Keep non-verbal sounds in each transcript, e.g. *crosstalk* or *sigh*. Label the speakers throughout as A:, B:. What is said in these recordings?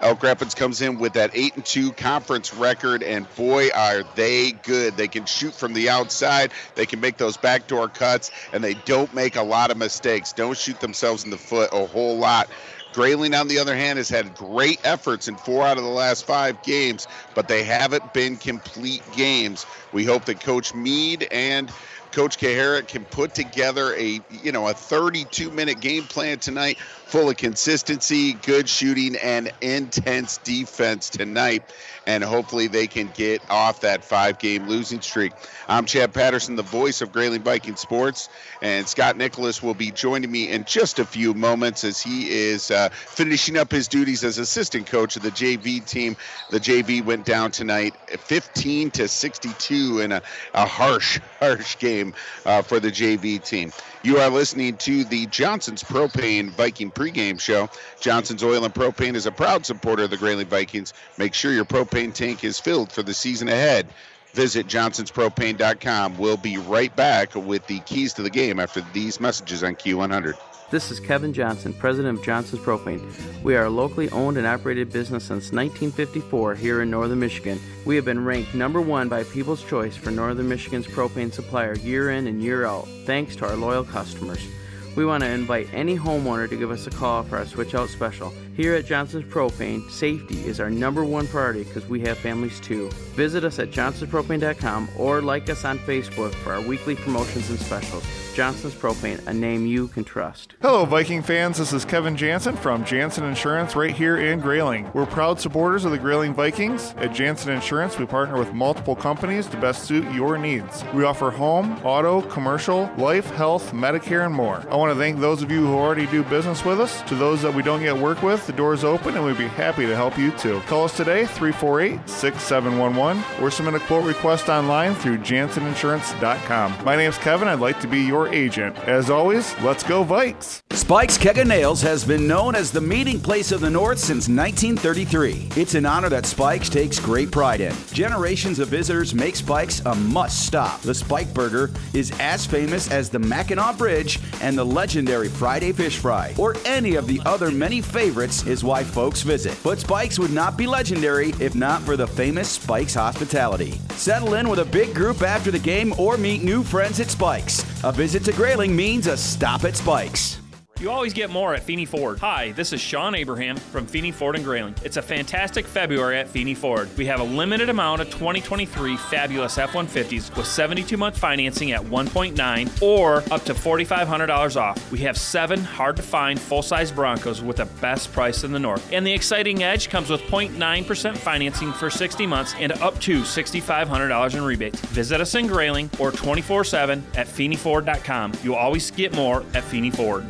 A: Elk Rapids comes in with that eight and two conference record, and boy, are they good! They can shoot from the outside, they can make those backdoor cuts, and they don't make a lot of mistakes. Don't shoot themselves in the foot a whole lot. Grayling, on the other hand, has had great efforts in four out of the last five games, but they haven't been complete games. We hope that Coach Mead and Coach Kahara can put together a you know a 32 minute game plan tonight full of consistency, good shooting, and intense defense tonight. And hopefully they can get off that five game losing streak. I'm Chad Patterson, the voice of Grayling Viking Sports, and Scott Nicholas will be joining me in just a few moments as he is uh, finishing up his duties as assistant coach of the JV team. The JV went down tonight 15 to 62 in a, a harsh, harsh game uh, for the JV team. You are listening to the Johnson's Propane Viking pregame show. Johnson's Oil and Propane is a proud supporter of the Grayling Vikings. Make sure your propane tank is filled for the season ahead. Visit johnsonspropane.com. We'll be right back with the keys to the game after these messages on Q100.
B: This is Kevin Johnson, president of Johnson's Propane. We are a locally owned and operated business since 1954 here in northern Michigan. We have been ranked number one by People's Choice for northern Michigan's propane supplier year in and year out, thanks to our loyal customers. We want to invite any homeowner to give us a call for our switch out special. Here at Johnson's Propane, safety is our number one priority because we have families too. Visit us at johnsonspropane.com or like us on Facebook for our weekly promotions and specials. Johnson's Propane, a name you can trust.
C: Hello, Viking fans. This is Kevin Jansen from Jansen Insurance right here in Grayling. We're proud supporters of the Grayling Vikings. At Jansen Insurance, we partner with multiple companies to best suit your needs. We offer home, auto, commercial, life, health, Medicare, and more. I want to thank those of you who already do business with us. To those that we don't yet work with, the door is open and we'd be happy to help you too. Call us today, 348 6711, or submit a quote request online through janseninsurance.com. My name is Kevin. I'd like to be your agent. As always, let's go Vikes!
D: Spike's Keg of Nails has been known as the meeting place of the North since 1933. It's an honor that Spike's takes great pride in. Generations of visitors make Spike's a must stop. The Spike Burger is as famous as the Mackinac Bridge and the legendary Friday Fish Fry, or any of the other many favorites, is why folks visit. But Spike's would not be legendary if not for the famous Spike's hospitality. Settle in with a big group after the game or meet new friends at Spike's. A visit to Grayling means a stop at Spike's.
E: You always get more at Feeney Ford. Hi, this is Sean Abraham from Feeney Ford and Grayling. It's a fantastic February at Feeney Ford. We have a limited amount of 2023 fabulous F 150s with 72 month financing at 1.9 or up to $4,500 off. We have seven hard to find full size Broncos with the best price in the North. And the exciting edge comes with 0.9% financing for 60 months and up to $6,500 in rebates. Visit us in Grayling or 24 7 at FeeneyFord.com. You'll always get more at Feeney Ford.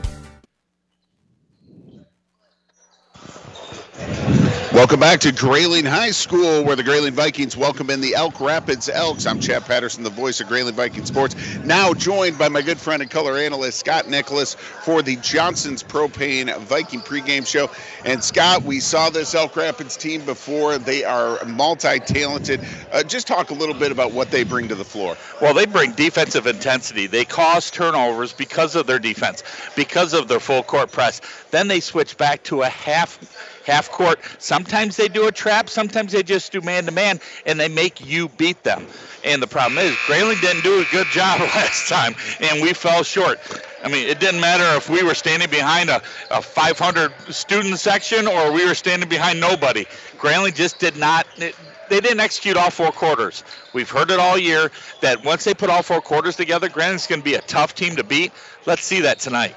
A: Welcome back to Grayling High School, where the Grayling Vikings welcome in the Elk Rapids Elks. I'm Chad Patterson, the voice of Grayling Viking Sports. Now joined by my good friend and color analyst Scott Nicholas for the Johnson's Propane Viking pregame show. And Scott, we saw this Elk Rapids team before. They are multi-talented. Uh, just talk a little bit about what they bring to the floor.
F: Well, they bring defensive intensity. They cause turnovers because of their defense, because of their full court press. Then they switch back to a half half court. Sometimes they do a trap, sometimes they just do man to man, and they make you beat them. And the problem is, Grayling didn't do a good *laughs* job last time, and we fell short. I mean, it didn't matter if we were standing behind a, a 500 student section or we were standing behind nobody. Grayling just did not. It, they didn't execute all four quarters. We've heard it all year that once they put all four quarters together, Grayling's going to be a tough team to beat. Let's see that tonight.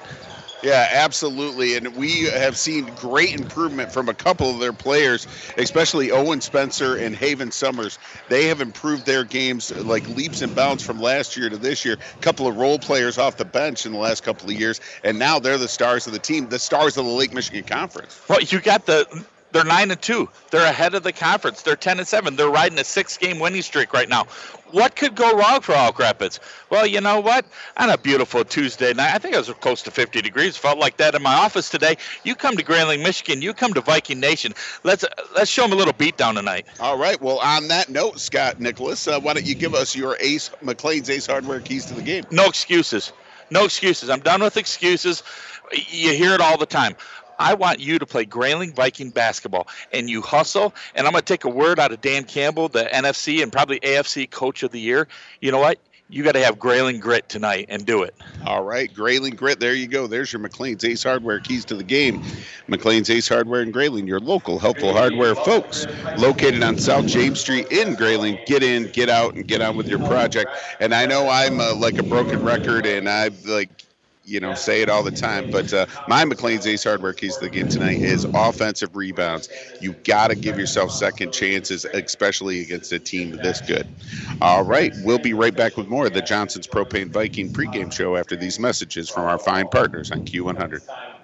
A: Yeah, absolutely. And we have seen great improvement from a couple of their players, especially Owen Spencer and Haven Summers. They have improved their games like leaps and bounds from last year to this year. A couple of role players off the bench in the last couple of years, and now they're the stars of the team, the stars of the Lake Michigan Conference.
F: Well, you got the they're nine and two. They're ahead of the conference. They're ten and seven. They're riding a six-game winning streak right now. What could go wrong for Elk Rapids? Well, you know what? On a beautiful Tuesday night, I think it was close to 50 degrees. Felt like that in my office today. You come to Grayling, Michigan. You come to Viking Nation. Let's let's show them a little beatdown tonight.
A: All right. Well, on that note, Scott Nicholas, uh, why don't you give us your Ace McLean's Ace Hardware keys to the game?
F: No excuses. No excuses. I'm done with excuses. You hear it all the time. I want you to play Grayling Viking basketball and you hustle. And I'm going to take a word out of Dan Campbell, the NFC and probably AFC Coach of the Year. You know what? you got to have Grayling Grit tonight and do it.
A: All right, Grayling Grit. There you go. There's your McLean's Ace Hardware keys to the game. McLean's Ace Hardware in Grayling, your local helpful hardware folks, located on South James Street in Grayling. Get in, get out, and get on with your project. And I know I'm uh, like a broken record, and I've like you know, say it all the time. But uh, my McLean's Ace Hardware keys to the game tonight is offensive rebounds. You got to give yourself second chances, especially against a team this good. All right, we'll be right back with more of the Johnson's Propane Viking pregame show after these messages from our fine partners on Q100.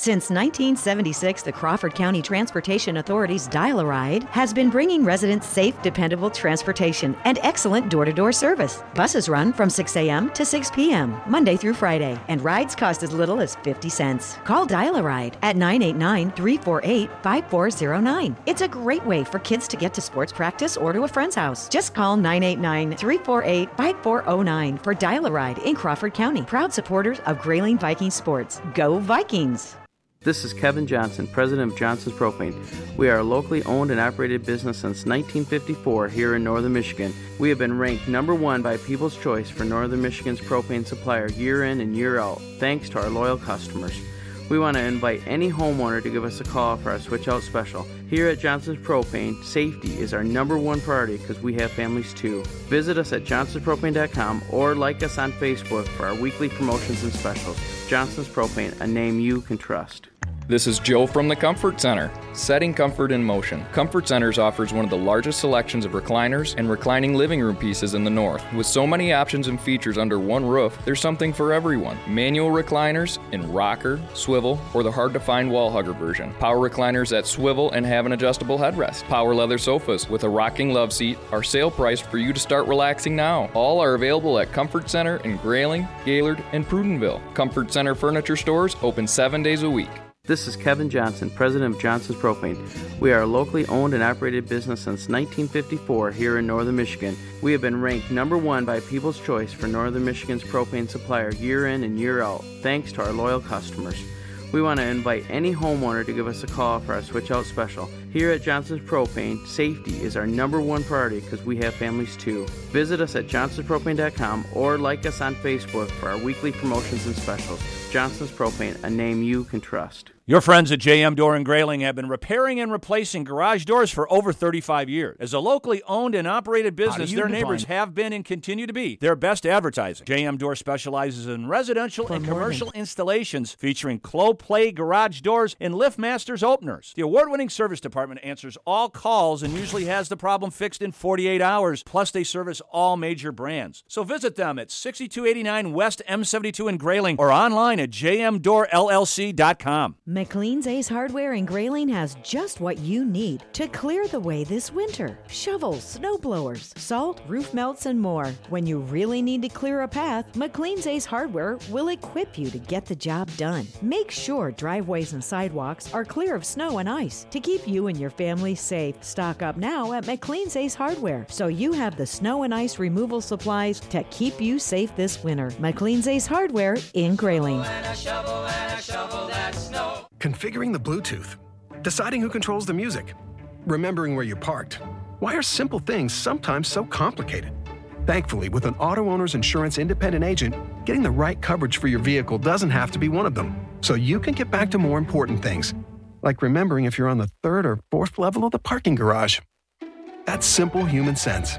G: Since 1976, the Crawford County Transportation Authority's Dial a Ride has been bringing residents safe, dependable transportation and excellent door to door service. Buses run from 6 a.m. to 6 p.m., Monday through Friday, and rides cost as little as 50 cents. Call Dial a Ride at 989 348 5409. It's a great way for kids to get to sports practice or to a friend's house. Just call 989 348 5409 for Dial a Ride in Crawford County. Proud supporters of Grayling Viking Sports. Go Vikings!
B: This is Kevin Johnson, president of Johnson's Propane. We are a locally owned and operated business since 1954 here in Northern Michigan. We have been ranked number one by People's Choice for Northern Michigan's propane supplier year in and year out, thanks to our loyal customers. We want to invite any homeowner to give us a call for our switch out special. Here at Johnson's Propane, safety is our number one priority because we have families too. Visit us at johnsonspropane.com or like us on Facebook for our weekly promotions and specials. Johnson's Propane, a name you can trust.
H: This is Joe from the Comfort Center. Setting comfort in motion. Comfort Centers offers one of the largest selections of recliners and reclining living room pieces in the north. With so many options and features under one roof, there's something for everyone. Manual recliners in rocker, swivel, or the hard to find wall hugger version. Power recliners that swivel and have an adjustable headrest. Power leather sofas with a rocking love seat are sale priced for you to start relaxing now. All are available at Comfort Center in Grayling, Gaylord, and Prudenville. Comfort Center furniture stores open seven days a week.
B: This is Kevin Johnson, president of Johnson's Propane. We are a locally owned and operated business since 1954 here in Northern Michigan. We have been ranked number one by People's Choice for Northern Michigan's propane supplier year in and year out, thanks to our loyal customers. We want to invite any homeowner to give us a call for our switch out special. Here at Johnson's Propane, safety is our number one priority because we have families too. Visit us at johnsonspropane.com or like us on Facebook for our weekly promotions and specials. Johnson's Propane, a name you can trust.
I: Your friends at JM Door and Grayling have been repairing and replacing garage doors for over 35 years. As a locally owned and operated business, their neighbors have been and continue to be their best advertising. JM Door specializes in residential
G: For
I: and commercial
G: than-
I: installations featuring Clopay garage doors and LiftMasters openers. The award-winning service department answers all calls and usually has the problem fixed in 48 hours. Plus, they service all major brands. So visit them at 6289 West M72 in Grayling or online at jmdoorllc.com.
G: McLean's Ace Hardware in Grayling has just what you need to clear the way this winter. Shovels, snow blowers, salt, roof melts, and more. When you really need to clear a path, McLean's Ace Hardware will equip you to get the job done. Make sure driveways and sidewalks are clear of snow and ice to keep you and your family safe. Stock up now at McLean's Ace Hardware so you have the snow and ice removal supplies to keep you safe this winter. McLean's Ace Hardware in Grayling.
J: Configuring the Bluetooth, deciding who controls the music, remembering where you parked. Why are simple things sometimes so complicated? Thankfully, with an auto owner's insurance independent agent, getting the right coverage for your vehicle doesn't have to be one of them. So you can get back to more important things, like remembering if you're on the third or fourth level of the parking garage. That's simple human sense.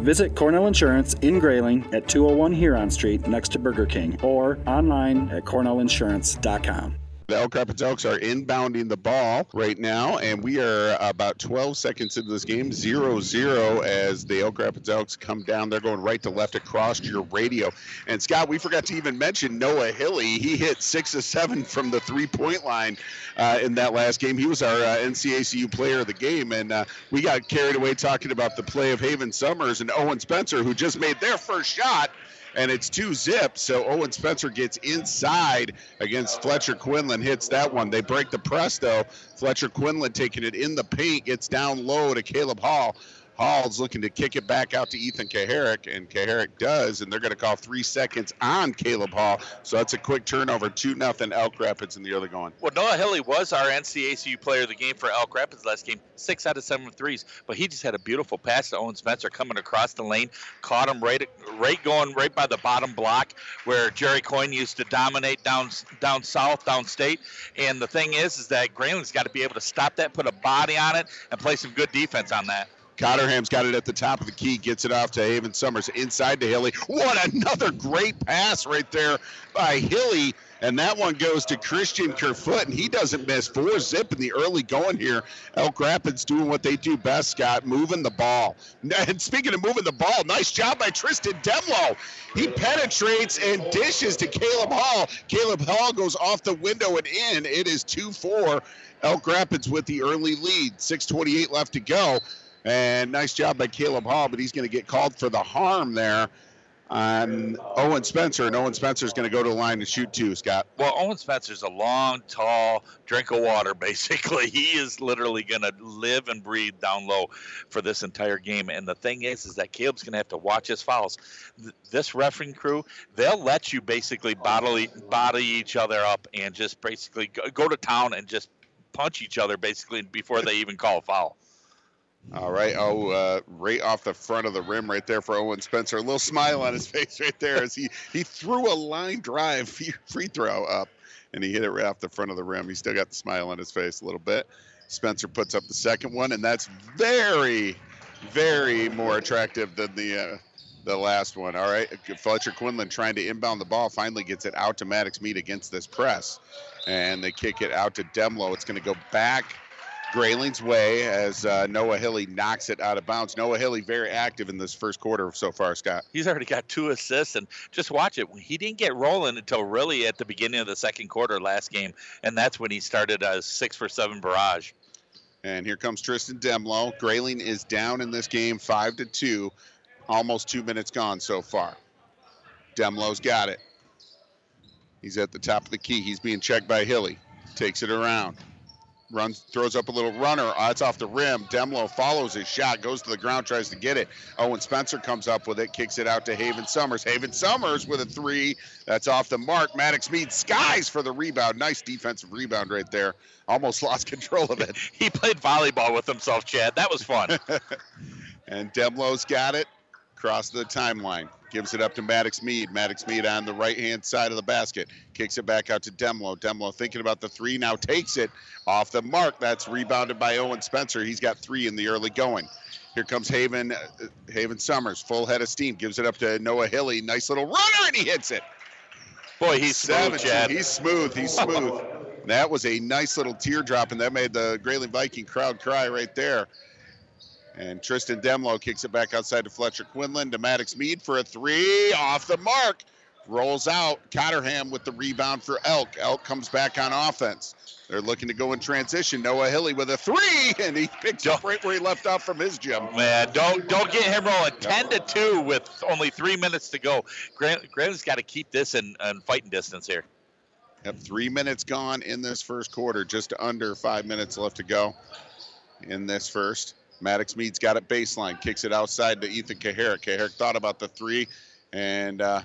K: Visit Cornell Insurance in Grayling at 201 Huron Street next to Burger King or online at cornellinsurance.com.
A: The Rapids Elks are inbounding the ball right now, and we are about 12 seconds into this game, 0 0 as the Rapids Elks come down. They're going right to left across your radio. And Scott, we forgot to even mention Noah Hilly. He hit six of seven from the three point line uh, in that last game. He was our uh, NCACU player of the game, and uh, we got carried away talking about the play of Haven Summers and Owen Spencer, who just made their first shot and it's two zip. So Owen Spencer gets inside against Fletcher Quinlan, hits that one. They break the press though. Fletcher Quinlan taking it in the paint, gets down low to Caleb Hall. Hall's looking to kick it back out to Ethan Kaharick, and Kaharick does, and they're going to call three seconds on Caleb Hall. So that's a quick turnover, two nothing Elk Rapids in the other going.
F: Well, Noah Hilly was our NCACU player of the game for Elk Rapids last game, six out of seven threes. But he just had a beautiful pass to Owen Spencer coming across the lane, caught him right, right going right by the bottom block where Jerry Coyne used to dominate down down south, down state. And the thing is, is that Grayling's got to be able to stop that, put a body on it, and play some good defense on that.
A: Cotterham's got it at the top of the key, gets it off to Haven Summers inside to Hilly. What another great pass right there by Hilly. And that one goes to Christian Kerfoot, and he doesn't miss. Four zip in the early going here. Elk Rapids doing what they do best, Scott, moving the ball. *laughs* And speaking of moving the ball, nice job by Tristan Demlow. He penetrates and dishes to Caleb Hall. Caleb Hall goes off the window and in. It is 2 4. Elk Rapids with the early lead. 6.28 left to go. And nice job by Caleb Hall, but he's going to get called for the harm there on Owen Spencer, and Owen Spencer is going to go to the line to shoot two, Scott.
F: Well, Owen Spencer's a long, tall drink of water, *laughs* basically. He is literally going to live and breathe down low for this entire game. And the thing is, is that Caleb's going to have to watch his fouls. This refereeing crew, they'll let you basically body, body each other up and just basically go to town and just punch each other basically before they even call a foul.
A: All right. Oh, uh, right off the front of the rim, right there for Owen Spencer. A little smile on his face right there as he he threw a line drive *laughs* free throw up, and he hit it right off the front of the rim. He still got the smile on his face a little bit. Spencer puts up the second one, and that's very, very more attractive than the uh, the last one. All right. Fletcher Quinlan trying to inbound the ball finally gets it out to Maddox against this press, and they kick it out to Demlo. It's going to go back Grayling's way as uh, Noah Hilly knocks it out of bounds. Noah Hilly very active in this first quarter so far, Scott.
F: He's already got two assists, and just watch it. He didn't get rolling until really at the beginning of the second quarter last game, and that's when he started a six for seven barrage.
A: And here comes Tristan Demlow. Grayling is down in this game, five to two. Almost two minutes gone so far. Demlow's got it. He's at the top of the key. He's being checked by Hilly. Takes it around runs, throws up a little runner. Uh, it's off the rim. Demlow follows his shot, goes to the ground, tries to get it. Owen Spencer comes up with it, kicks it out to Haven Summers. Haven Summers with a three. That's off the mark. Maddox Mead skies for the rebound. Nice defensive rebound right there. Almost *laughs* lost control of it.
F: he played volleyball with himself, Chad. That was fun. *laughs*
A: and Demlow's got it across the timeline. Gives it up to Maddox Mead. Maddox Mead on the right hand side of the basket. Kicks it back out to Demlow. Demlow thinking about the three, now takes it off the mark. That's rebounded by Owen Spencer. He's got three in the early going. Here comes Haven, uh, Haven Summers, full head of steam. Gives it up to Noah Hilly. Nice little runner, and he hits it.
F: Boy, he's smooth, Chad.
A: He's smooth. He's smooth. that was a nice little teardrop, and that made the Grayling Viking crowd cry right there. And Tristan Demlow kicks it back outside to Fletcher Quinlan to Maddox Mead for a three off the mark. Rolls out. Cotterham with the rebound for Elk. Elk comes back on offense. They're looking to go in transition. Noah Hilly with a three, *laughs* and he picks up right where he left off from his gym.
F: Man, don't don't get him rolling. Ten to two with only three minutes to go. Grant Grant's got to keep this in, in fighting distance here.
A: Yep, three minutes gone in this first quarter. Just under five minutes left to go in this first. Maddox Mead's got it baseline, kicks it outside to Ethan Kaharick. Kaharick thought about the three, and uh,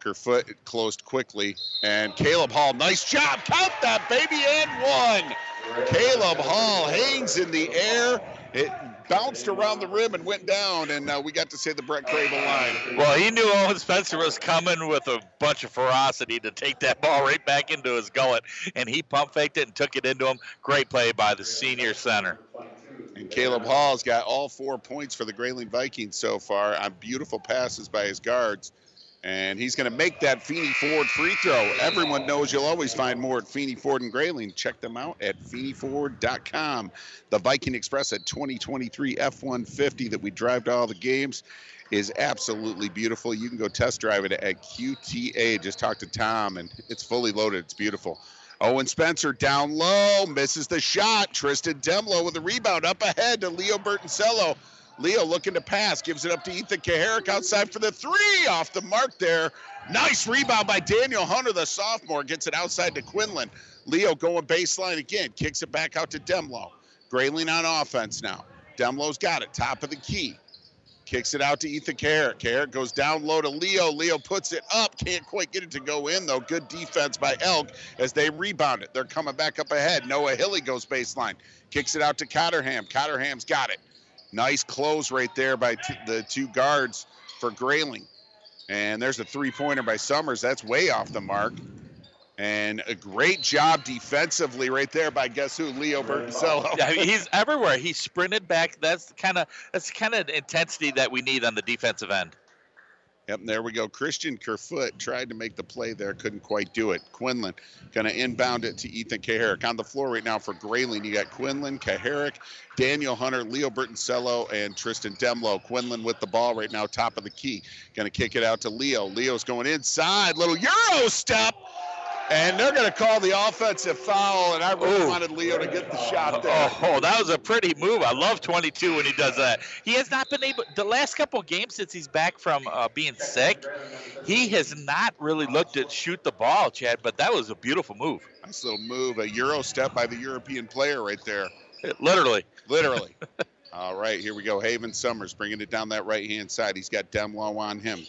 A: Kerfoot closed quickly. And Caleb Hall, nice job. Count that, baby, and one. Caleb Hall hangs in the air. It bounced around the rim and went down, and uh, we got to say the Brett Crable line.
F: Well, he knew Owen Spencer was coming with a bunch of ferocity to take that ball right back into his gullet, and he pump faked it and took it into him. Great play by the senior center.
A: And Caleb Hall's got all four points for the Grayling Vikings so far on beautiful passes by his guards. And he's going to make that Feeney Ford free throw. Everyone knows you'll always find more at Feeney Ford and Grayling. Check them out at FeeneyFord.com. The Viking Express at 2023 F 150 that we drive to all the games is absolutely beautiful. You can go test drive it at QTA. Just talk to Tom, and it's fully loaded. It's beautiful. Owen Spencer down low, misses the shot. Tristan Demlo with a rebound up ahead to Leo Bertoncello. Leo looking to pass, gives it up to Ethan Kaharick outside for the three, off the mark there. Nice rebound by Daniel Hunter, the sophomore, gets it outside to Quinlan. Leo going baseline again, kicks it back out to Demlo. Grayling on offense now. Demlo's got it, top of the key. Kicks it out to Ethan Kaharick. Kaharick goes down low to Leo. Leo puts it up. Can't quite get it to go in, though. Good defense by Elk as they rebound it. They're coming back up ahead. Noah Hilly goes baseline. Kicks it out to Cotterham. Cotterham's got it. Nice close right there by t- the two guards for Grayling. And there's a three pointer by Summers. That's way off the mark. And a great job defensively right there by guess who? Leo Bertoncello.
F: yeah, he's everywhere. He sprinted back. That's kind of that's kind of intensity that we need on the defensive end.
A: Yep, there we go. Christian Kerfoot tried to make the play there, couldn't quite do it. Quinlan going to inbound it to Ethan Kaharick. On the floor right now for Grayling, you got Quinlan, Kaharick, Daniel Hunter, Leo Bertoncello, and Tristan Demlo. Quinlan with the ball right now, top of the key. Going to kick it out to Leo. Leo's going inside. Little Euro step. And they're going to call the offensive foul, and I really Ooh. wanted Leo to get the shot there.
F: Oh, that was a pretty move. I love 22 when he does that. He has not been able, the last couple games since he's back from uh, being sick, he has not really looked at shoot the ball, Chad, but that was a beautiful move.
A: Nice little move, a Euro step by the European player right there.
F: Literally.
A: Literally. *laughs* All right, here we go. Haven Summers bringing it down that right hand side. He's got Demlo on him.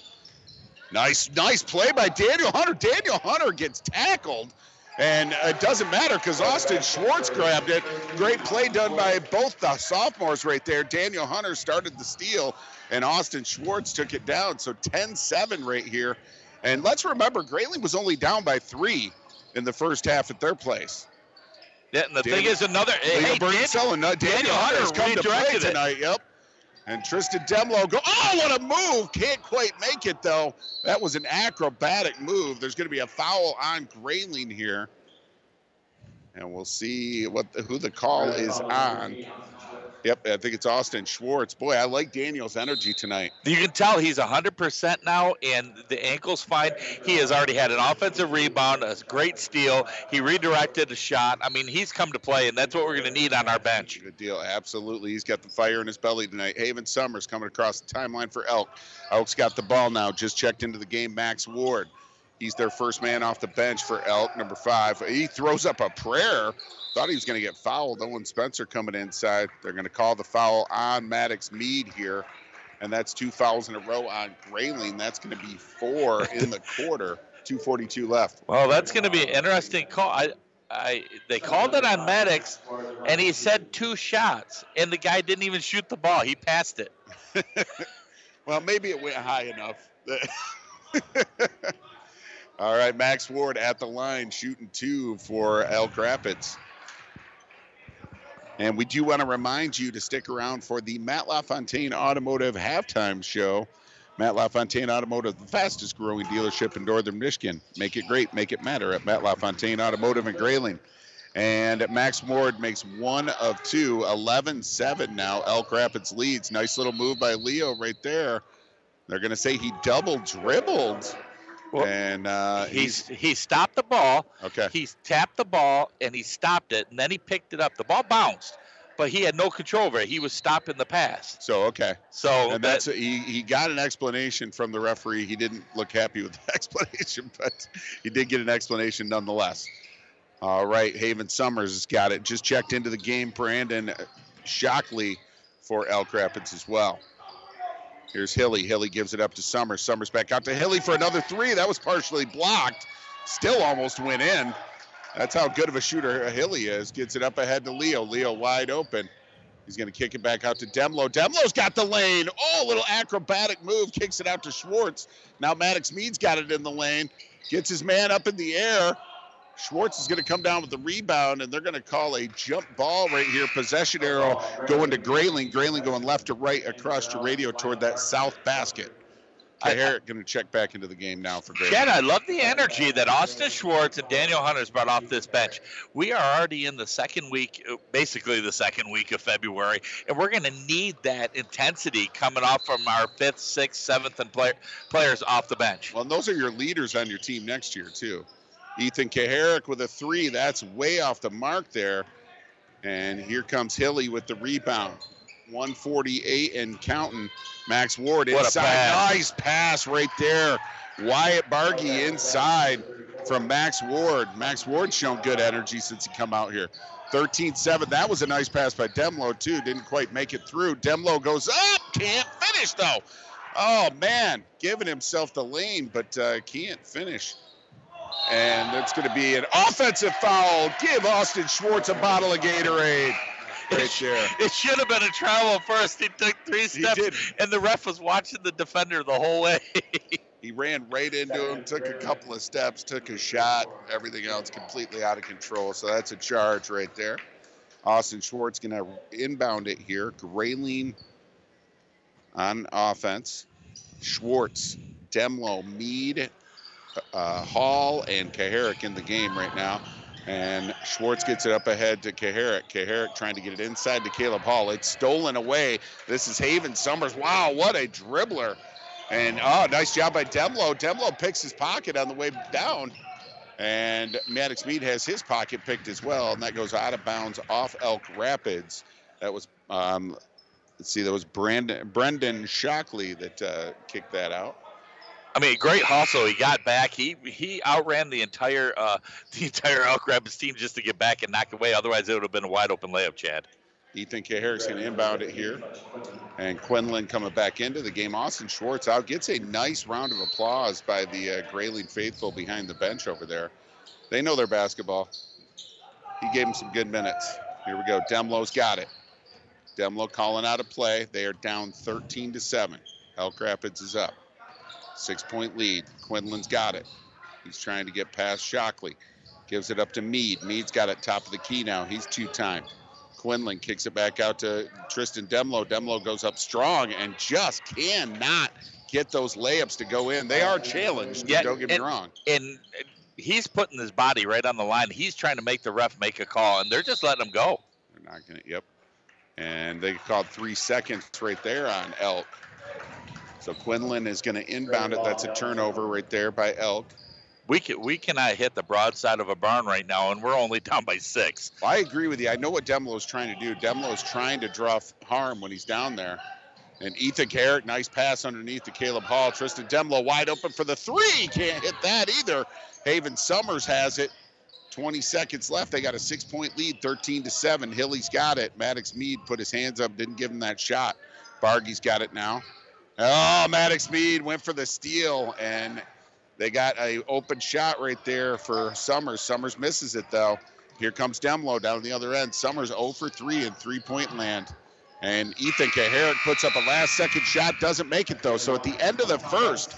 A: Nice, nice play by Daniel Hunter. Daniel Hunter gets tackled, and it doesn't matter because Austin Schwartz grabbed it. Great play done by both the sophomores right there. Daniel Hunter started the steal, and Austin Schwartz took it down. So 10-7 right here. And let's remember, Grayling was only down by three in the first half at their place.
F: Yeah, and the Daniel, thing is, another hey,
A: Daniel, uh, Daniel, Daniel Hunter's come to play tonight. It. Yep. And Tristan Demlo go, oh, what a move. Can't quite make it, though. That was an acrobatic move. There's going to be a foul on Grayling here. And we'll see what the, who the call is on. Yep, I think it's Austin Schwartz. Boy, I like Daniel's energy tonight.
F: You can tell he's 100% now, and the ankle's fine. He has already had an offensive rebound, a great steal. He redirected a shot. I mean, he's come to play, and that's what we're going to need on our bench.
A: Good deal. Absolutely. He's got the fire in his belly tonight. Haven Summers coming across the timeline for Elk. Elk's got the ball now. Just checked into the game. Max Ward. He's their first man off the bench for Elk, number five. He throws up a prayer Thought he was going to get fouled. Owen Spencer coming inside. They're going to call the foul on Maddox Mead here. And that's two fouls in a row on Grayling. That's going to be four in the *laughs* quarter. 242 left.
F: Well, that's going to be an interesting call. I, I, they called it on Maddox, and he said two shots, and the guy didn't even shoot the ball. He passed it. *laughs*
A: well, maybe it went high enough. *laughs* All right, Max Ward at the line, shooting two for Elk Rapids. And we do want to remind you to stick around for the Matt LaFontaine Automotive halftime show. Matt LaFontaine Automotive, the fastest growing dealership in northern Michigan. Make it great, make it matter at Matt LaFontaine Automotive in Grayling. And Max Ward makes one of two, 11 7 now. Elk Rapids leads. Nice little move by Leo right there. They're going to say he double dribbled. Well, and uh,
F: he's he stopped the ball.
A: Okay.
F: He tapped the ball and he stopped it, and then he picked it up. The ball bounced, but he had no control over it. He was stopping the pass.
A: So okay.
F: So
A: and that's that, he he got an explanation from the referee. He didn't look happy with the *laughs* explanation, but he did get an explanation nonetheless. All right, Haven Summers has got it. Just checked into the game. Brandon Shockley for Elk Rapids as well. Here's Hilly. Hilly gives it up to Summers. Summers back out to Hilly for another three. That was partially blocked. Still almost went in. That's how good of a shooter Hilly is. Gets it up ahead to Leo. Leo wide open. He's going to kick it back out to Demlo. Demlo's got the lane. Oh, little acrobatic move. Kicks it out to Schwartz. Now Maddox Mead's got it in the lane. Gets his man up in the air. Schwartz is going to come down with the rebound, and they're going to call a jump ball right here. Possession arrow going to Grayling. Grayling going left to right across to radio toward that south basket. Kaharick going to check back into the game now for Grayling.
F: Chad, I love the energy that Austin Schwartz and Daniel Hunters brought off this bench. We are already in the second week, uh, basically the second week of February, and we're going to need that intensity coming off from our fifth, sixth, seventh, and player, players off the bench.
A: Well, and those are your leaders on your team next year, too. Ethan Kaharick with a three. That's way off the mark there. And here comes Hilly with the rebound. 148 and counting. Max Ward
F: What
A: inside.
F: pass.
A: Nice pass right there. Wyatt Bargy inside from Max Ward. Max Ward's shown good energy since he come out here. 13-7. That was a nice pass by Demlo too. Didn't quite make it through. Demlo goes up. Can't finish though. Oh man, giving himself the lane, but uh, can't finish. And it's going to be an offensive foul. Give Austin Schwartz a bottle of Gatorade. Right there. *laughs*
F: It should have been a travel first. He took three steps, and the ref was watching the defender the whole way. *laughs*
A: He ran right into him, took a couple of steps, took a shot. Everything else completely out of control. So that's a charge right there. Austin Schwartz going to inbound it here. Grayling on offense. Schwartz, Demlo, Mead, uh, Hall, and Kaharick in the game right now. And Schwartz gets it up ahead to Kaharick. Kaharick trying to get it inside to Caleb Hall. It's stolen away. This is Haven Summers. Wow, what a dribbler. And oh, nice job by Demlo. Demlo picks his pocket on the way down. And Maddox Mead has his pocket picked as well. And that goes out of bounds off Elk Rapids. That was, um, let's see, that was Brandon, Brendan Shockley that uh, kicked that out.
F: I mean, great hustle. He got back. He he outran the entire uh, *laughs* the entire Elk Rapids team just to get back and knock away. Otherwise, it would have been a wide open layup, Chad.
A: Ethan Kaharick going to inbound it here. And Quinlan coming back into the game. Austin Schwartz out gets a nice round of applause by the uh, Grayling faithful behind the bench over there. They know their basketball. He gave them some good minutes. Here we go. Demlo's got it. Demlo calling out a play. They are down 13 to 7. Elk Rapids is up. Six point lead. Quinlan's got it. He's trying to get past Shockley. Gives it up to Mead. Mead's got it top of the key now. He's two time. Quinlan kicks it back out to Tristan Demlo. Demlo goes up strong and just cannot get those layups to go in. They are challenged.
F: Yeah,
A: don't get me wrong.
F: And he's putting his body right on the line. He's trying to make the ref make a call, and they're just letting him go.
A: They're not gonna. Yep. And they called three seconds right there on Elk. So Quinlan is going to inbound it. That's a turnover right there by Elk.
F: We can, we cannot hit the broadside of a barn right now, and we're only *laughs* down by six.
A: I agree with you. I know what Demlo is trying to do. Demlo is trying to draw f- harm when he's down there. And Ethan Kaharick, nice pass underneath to Caleb Hall. Tristan Demlo wide open for the three. Can't hit that either. Haven Summers has it. 20 seconds left. They got a six point lead, 13 to 7. Hilly's got it. Maddox Mead put his hands up, didn't give him that shot. Bargy's got it now. Oh, Maddox Speed went for the steal, and they got a open shot right there for Summers. Summers misses it though. Here comes Demlo down the other end. Summers 0 for 3 in three point land. And Ethan Kaharick puts up a last second shot, doesn't make it though. So at the end of the first,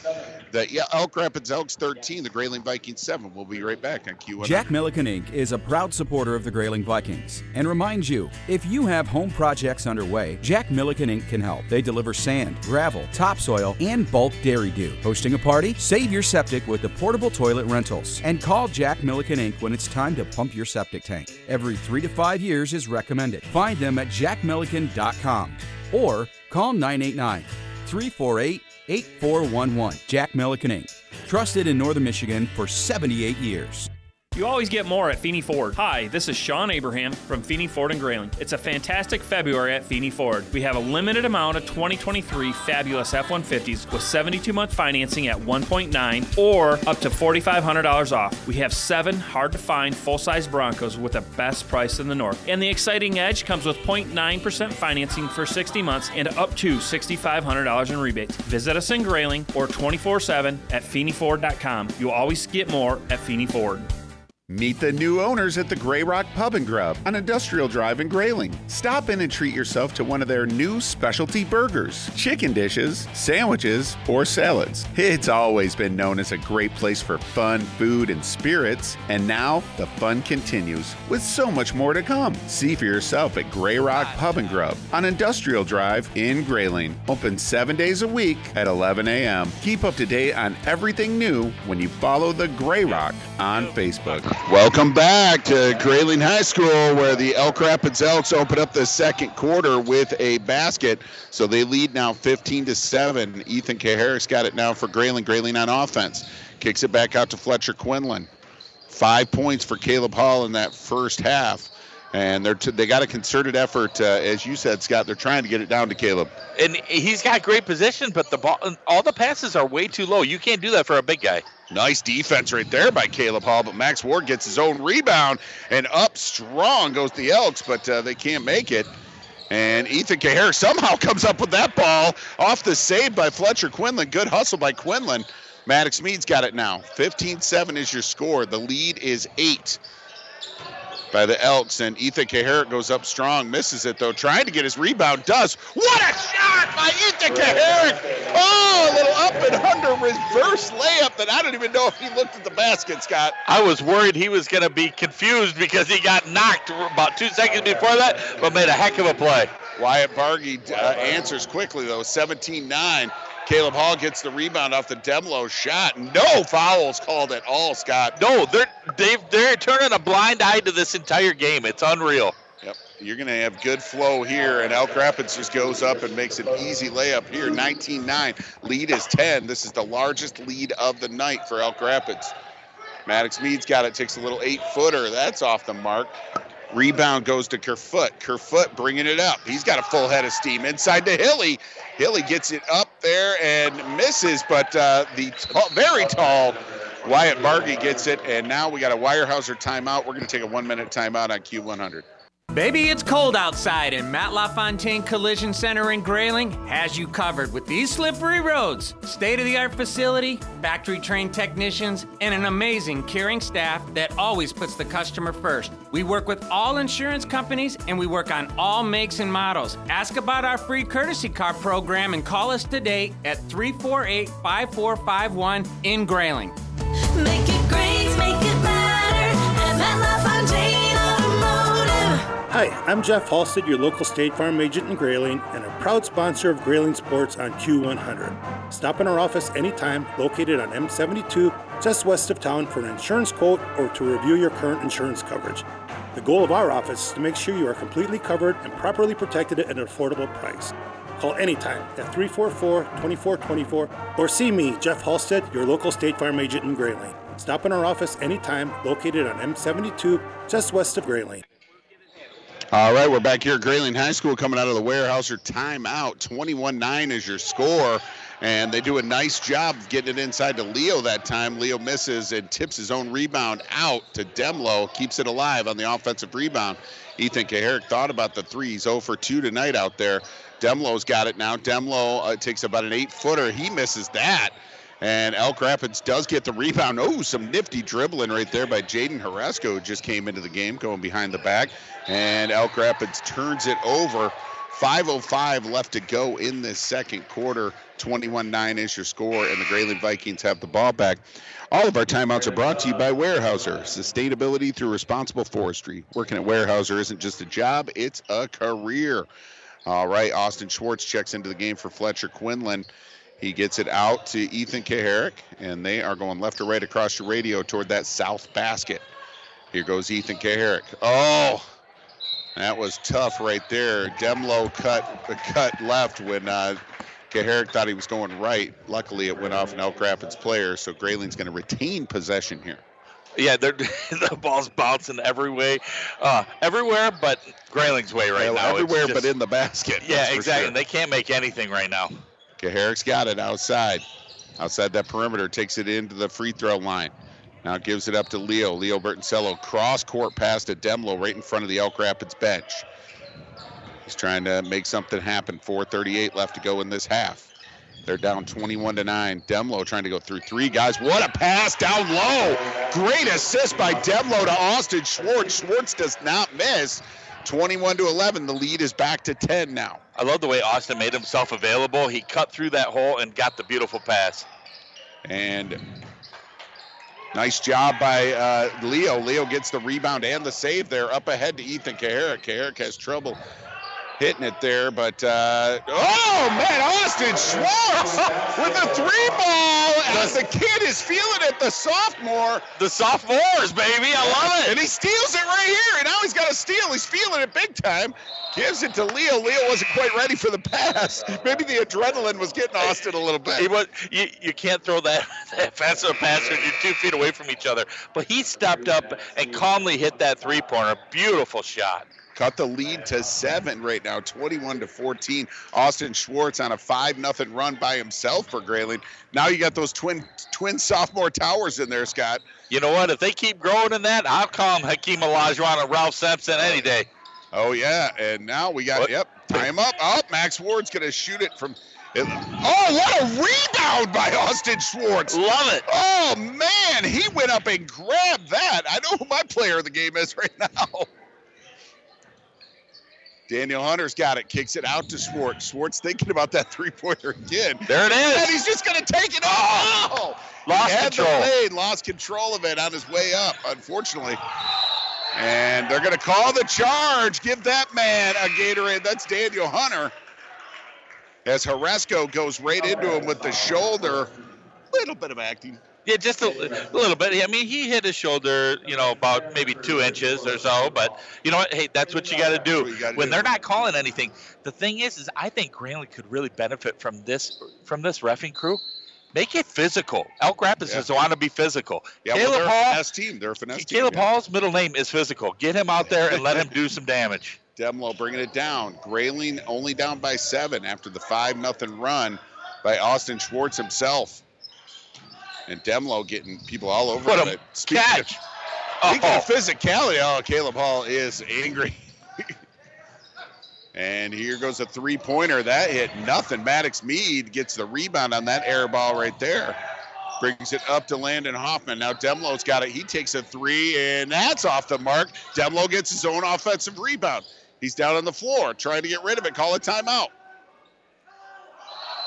A: the yeah, Elk Rapids Elks 13, the Grayling Vikings 7. We'll be right back on Q1.
D: Jack Milliken Inc. is a proud supporter of the Grayling Vikings and reminds you if you have home projects underway, Jack Milliken Inc. can help. They deliver sand, gravel, topsoil, and bulk Dairy Doo. Hosting a party? Save your septic with the portable toilet rentals and call Jack Milliken Inc. when it's time to pump your septic tank. Every three to five years is recommended. Find them at jackmilliken.com or call 989 348 8411. Jack Milliken Inc. Trusted in Northern Michigan for 78 years.
E: You always get more at Feeney Ford. Hi, this is Sean Abraham from Feeney Ford and Grayling. It's a fantastic February at Feeney Ford. We have a limited amount of 2023 fabulous F-150s with 72-month financing at 1.9 or up to $4,500 off. We have seven hard-to-find full-size Broncos with the best price in the north. And the exciting edge comes with 0.9% financing for 60 months and up to $6,500 in rebates. Visit us in Grayling or 24-7 at FeeneyFord.com. You'll always get more at Feeney Ford.
L: Meet the new owners at the Grey Rock Pub and Grub on Industrial Drive in Grayling. Stop in and treat yourself to one of their new specialty burgers, chicken dishes, sandwiches, or salads. It's always been known as a great place for fun, food, and spirits, and now the fun continues with so much more to come. See for yourself at Grey Rock Pub and Grub on Industrial Drive in Grayling. Open seven days a week at 11 a.m. Keep up to date on everything new when you follow the Grey Rock on Facebook.
A: Welcome back to Grayling High School, where the Elk Rapids Elks open up the second quarter with a basket. So they lead now 15 to 7. Ethan Kaharick got it now for Grayling. Grayling on offense. Kicks it back out to Fletcher Quinlan. Five points for Caleb Hall in that first half. And they're t- they got a concerted effort, uh, as you said, Scott. They're trying to get it down to Caleb.
F: And he's got great position, but the ball, all the passes are way too low. You can't do that for a big guy.
A: Nice defense right there by Caleb Hall, but Max Ward gets his own rebound and up strong goes the Elks, but uh, they can't make it. And Ethan Caher somehow *laughs* comes up with that ball off the save by Fletcher Quinlan. Good hustle by Quinlan. Maddox Mead's got it now. 15 7 is your score. The lead is eight by the Elks, and Ethan Kaharick goes up strong, misses it though, trying to get his rebound, does. What a shot by Ethan Kaharick! Oh, a little up and under reverse layup that I don't even know if he looked at the basket, Scott.
F: I was worried he was going to be confused because he got knocked about two seconds before that, but made a heck of a play.
A: Wyatt Bargy uh, answers quickly though, 17 9. Caleb Hall gets the rebound off the Demlo shot. No fouls called at all, Scott.
F: No, they're they they're turning a blind eye to this entire game. It's unreal.
A: Yep, you're going to have good flow here, and Elk Rapids just goes up and makes an easy layup here. 19-9. Lead is 10. This is the largest lead of the night for Elk Rapids. Maddox Mead's got it. Takes a little eight-footer. That's off the mark. Rebound goes to Kerfoot. Kerfoot bringing it up. He's got a full head of steam inside to Hilly. Hilly gets it up there and misses, but uh, the very tall Wyatt Bargy gets it, and now we got a Weyerhaeuser timeout. We're going to take a one-minute timeout on Q100.
M: Baby, it's cold outside, and Matt LaFontaine Collision Center in Grayling has you covered with these slippery roads, state of the art facility, factory trained technicians, and an amazing caring staff that always puts the customer first. We work with all insurance companies and we work on all makes and models. Ask about our free courtesy car program and call us today at 348 5451 in Grayling.
N: Hi, I'm Jeff Halstead, your local State Farm agent in Grayling, and a proud sponsor of Grayling Sports on Q100. Stop in our office anytime, located on M72, just west of town, for an insurance quote or to review your current insurance coverage. The goal of our office is to make sure you are completely covered and properly protected at an affordable price. Call anytime at 344 2424 or see me, Jeff Halstead, your local State Farm agent in Grayling. Stop in our office anytime, located on M72, just west of Grayling.
A: All right, we're back here at Grayling High School coming out of the Weyerhaeuser timeout. 21 9 is your score. And they do a nice job of getting it inside to Leo that time. Leo misses and tips his own rebound out to Demlo, keeps it alive on the offensive rebound. Ethan Kaharick thought about the three. He's 0 for 2 tonight out there. Demlo's got it now. Demlo uh, takes about an eight footer. He misses that. And Elk Rapids does get the rebound. Oh, some nifty dribbling right there by Jaden Haresco, who just came into the game, going behind the back. And Elk Rapids turns it over. 5.05 left to go in this second quarter. 21 9 is your score, and the Grayling Vikings have the ball back. All of our timeouts are brought to you by Weyerhaeuser. Sustainability through responsible forestry. Working at Weyerhaeuser isn't just a job, it's a career. All right, Austin Schwartz checks into the game for Fletcher Quinlan. He gets it out to Ethan Kaharick, and they are going left or right across your radio toward that south basket. Here goes Ethan Kaharick. Oh, that was tough right there. Demlo cut cut left when uh, Kaharick thought he was going right. Luckily, it went off an Elk Rapids player, so Grayling's going to retain possession here.
F: Yeah, they're, *laughs* the ball's bouncing every way, uh, everywhere but Grayling's way right now.
A: Everywhere
F: just-
A: but in the basket.
F: Yeah, exactly.
A: sure.
F: They can't make anything right now.
A: Kaharick's got it outside. Outside that perimeter, takes it into the free throw line. Now gives it up to Leo. Leo Bertoncello cross court pass to Demlo right in front of the Elk Rapids bench. He's trying to make something happen. 4:38 left to go in this half. They're down 21 to 9. Demlo trying to go through three guys. What a pass down low. Great assist by Demlo to Austin Schwartz. Schwartz does not miss. 21 to 11. The lead is back to 10 now.
F: I love the way Austin made himself available. He cut through that hole and got the beautiful pass.
A: And nice job by uh, Leo. Leo gets the rebound and the save there up ahead to Ethan Kaharick. Kaharick has trouble hitting it there, but uh, oh man, Austin Schwartz with a three ball as the kid is feeling it. The sophomore,
F: the sophomores, baby, I love it.
A: And he steals it right here, and now he's got a steal. He's feeling it big time. Gives it to Leo. Leo wasn't quite ready for the pass. *laughs* Maybe the adrenaline was getting Austin a little bit.
F: He was, you, you can't throw that, *laughs* that fast of a pass when you're two feet away from each other. But he stepped up and calmly hit that three pointer. Beautiful shot.
A: Cut the lead to oh, seven right now, 21 to 14. Austin Schwartz on a five nothing run by himself for Grayling. Now you got those twin twin sophomore towers in there, Scott.
F: You know what? If they keep growing in that, I'll call Hakeem Olajuwon and Ralph Sampson any day.
A: Oh yeah, and now we got
F: What?
A: yep, tie him up. Oh, Max Ward's gonna shoot it from. It, oh, what a rebound by Austin Schwartz!
F: Love it.
A: Oh man, he went up and grabbed that. I know who my player of the game is *laughs* right now. Daniel Hunter's got it, kicks it out to Schwartz. Schwartz thinking about that three-pointer again.
F: There it is.
A: And he's just gonna take it off.
F: Lost
A: he had
F: control.
A: The lead, lost control of it on his way up, unfortunately. And they're going to call the charge. Give that man a Gatorade. That's Daniel Hunter. As Haresco goes right into him with the shoulder. Little bit of acting.
F: Yeah, just a, a little bit. I mean, he hit his shoulder, you know, about maybe two inches or so. But you know what? Hey, that's what you got to do. When they're not calling anything, the thing is, is I think Grayling could really benefit from this from this refing crew. Make it physical. Elk Rapids is want to be physical.
A: Yeah, well, they're a
F: Hall,
A: finesse team. They're a finesse team.
F: Caleb
A: yeah.
F: Hall's middle name is physical. Get him out there and let him do some damage. *laughs*
A: Demlo bringing it down. Grayling only down by seven after the five nothing run by Austin Schwartz himself. And Demlo getting people all over
F: What a
A: it.
F: Catch.
A: Of, speaking of physicality, oh, Caleb Hall is angry. *laughs* and here goes a three pointer. That hit nothing. Maddox Mead gets the rebound on that air ball right there. Brings it up to Landon Hoffman. Now Demlo's got it. He takes a three, and that's off the mark. Demlo gets his own offensive rebound. He's down on the floor trying to get rid of it. Call a timeout.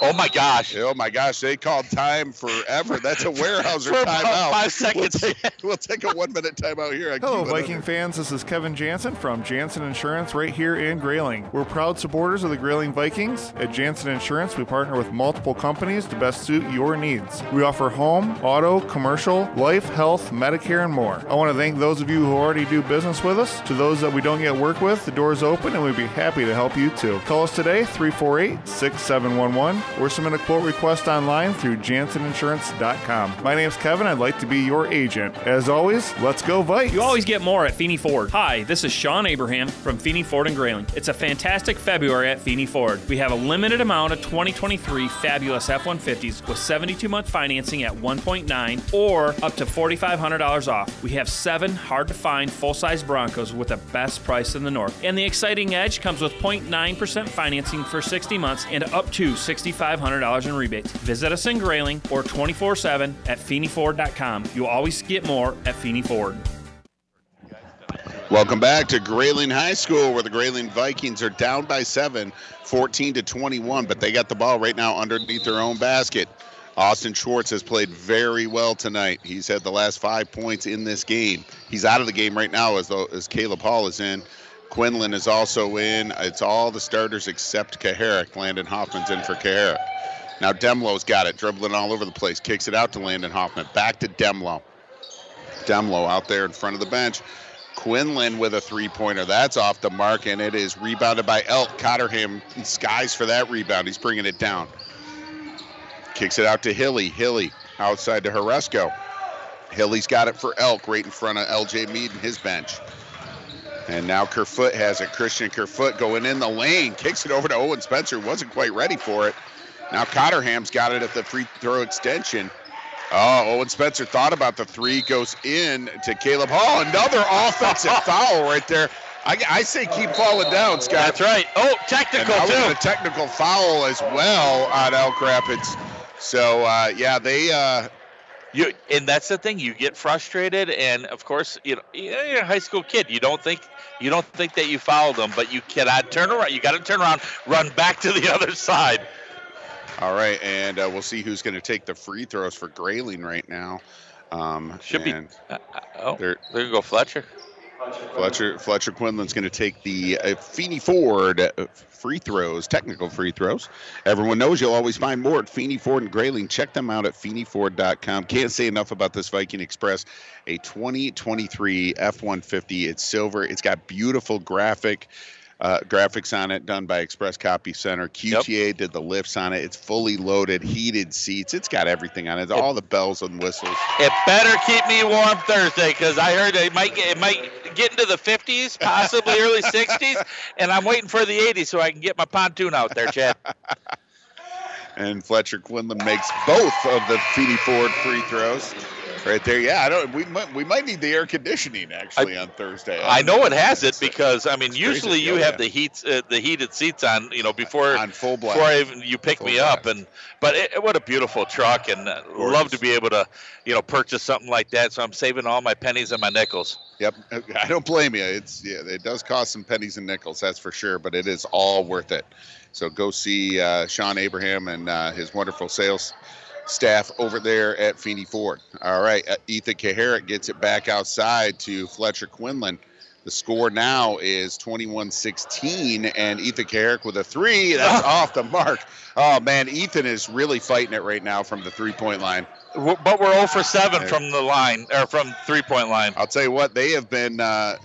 F: Oh my gosh.
A: Oh my gosh. They called time forever. That's a Weyerhaeuser *laughs*
F: For
A: timeout.
F: five seconds.
A: We'll take, we'll take a one minute timeout here. on
C: Hello,
A: Q100.
C: Viking fans. This is Kevin Jansen from Jansen Insurance right here in Grayling. We're proud supporters of the Grayling Vikings. At Jansen Insurance, we partner with multiple companies to best suit your needs. We offer home, auto, commercial, life, health, Medicare, and more. I want to thank those of you who already do business with us. To those that we don't yet work with, the door is open and we'd be happy to help you too. Call us today, 348 6711, or submit a quote request online through janseninsurance.com. My name's Kevin. I'd like to be your agent. As always, let's go Vikes.
E: You always get more at Feeney Ford. Hi, this is Sean Abraham from Feeney Ford and Grayling. It's a fantastic February at Feeney Ford. We have a limited amount of 2023 fabulous F-150s with 72-month financing at 1.9 or up to $4,500 off. We have seven hard-to-find full-size Broncos with the best price in the north. And the exciting edge comes with 0.9% financing for 60 months and up to $6,500 in rebates. Visit us in Grayling or 24-7 at FeeneyFord.com. You'll always get more at Feeney Ford.
A: Welcome back to Grayling High School, where the Grayling Vikings are down by seven, 14 to 21, but they got the ball right now underneath their own basket. Austin Schwartz has played very well tonight. He's had the last five points in this game. He's out of the game right now as though as Caleb Hall is in. Quinlan is also in. It's all the starters except Kaharick. Landon Hoffman's in for Kaharick. Now Demlo's got it, dribbling all over the place. Kicks it out to Landon Hoffman. Back to Demlo. Demlo out there in front of the bench. Quinlan with a three pointer. That's off the mark, and it is rebounded by Elk. Cotterham skies for that rebound. He's bringing it down. Kicks it out to Hilly. Hilly outside to Haresco. Hilly's got it for Elk right in front of LJ Mead and his bench. And now Kerfoot has it. Christian Kerfoot going in the lane. Kicks it over to Owen Spencer. Wasn't quite ready for it. Now Cotterham's got it at the free throw extension. Oh, Owen Spencer thought about the three, goes in to Caleb Hall. Another offensive *laughs* foul right there. I, I say keep falling down, Scott.
F: That's right. Oh, technical
A: we
F: too.
A: a technical foul as well on Elk Rapids. So uh, yeah, they uh,
F: You and that's the thing. You get frustrated, and of course, you know you're a high school kid. You don't think you don't think that you fouled them, but you cannot turn around. You got to turn around, run back to the *laughs* other side.
A: all right, and uh, we'll see who's going to take the free throws for Grayling right now. Um,
F: Should be-
A: and
F: Uh, oh, there you go, Fletcher.
A: Fletcher Fletcher Quinlan's going to take the uh, Feeney Ford uh, free throws, technical free throws. Everyone knows you'll always find more at Feeney Ford and Grayling. Check them out at feeneyford.com. Can't say enough about this Viking Express, a 2023 F150. It's silver. It's got beautiful graphic. Uh, graphics on it done by Express Copy Center. QTA did the lifts on it. It's fully loaded, heated seats. It's got everything on it. All the bells and whistles.
F: It better keep me warm Thursday because I heard it might get it might get into the 50s, possibly *laughs* early 60s, and I'm waiting for the 80s so I can get my pontoon out there, Chad.
A: and Fletcher Quinlan makes both of the Feeney Ford free throws. Right there, yeah. I don't. We might we might need the air conditioning actually on Thursday.
F: I know it has it because I mean usually you
A: Oh,
F: have
A: yeah.
F: the heat uh, the heated seats on you know before
A: on full blast.
F: before even you pick me up and but it, what a beautiful truck and uh, love to be able to you know purchase something like that so I'm saving all my pennies and my nickels.
A: Yep, *laughs* I don't blame you. It's yeah, it does cost some pennies and nickels, that's for sure, but it is all worth it. So go see uh, Sean Abraham and uh, his wonderful sales staff over there at Feeney Ford. All right, uh, Ethan Kaharick gets it back outside to Fletcher Quinlan. The score now is 21-16, and Ethan Kaharick with a three. *laughs* That's off the mark. Oh man, Ethan is really fighting it right now from the three-point line.
F: But we're 0 for 7 from the line or from three point line.
A: I'll tell you what, they have been uh,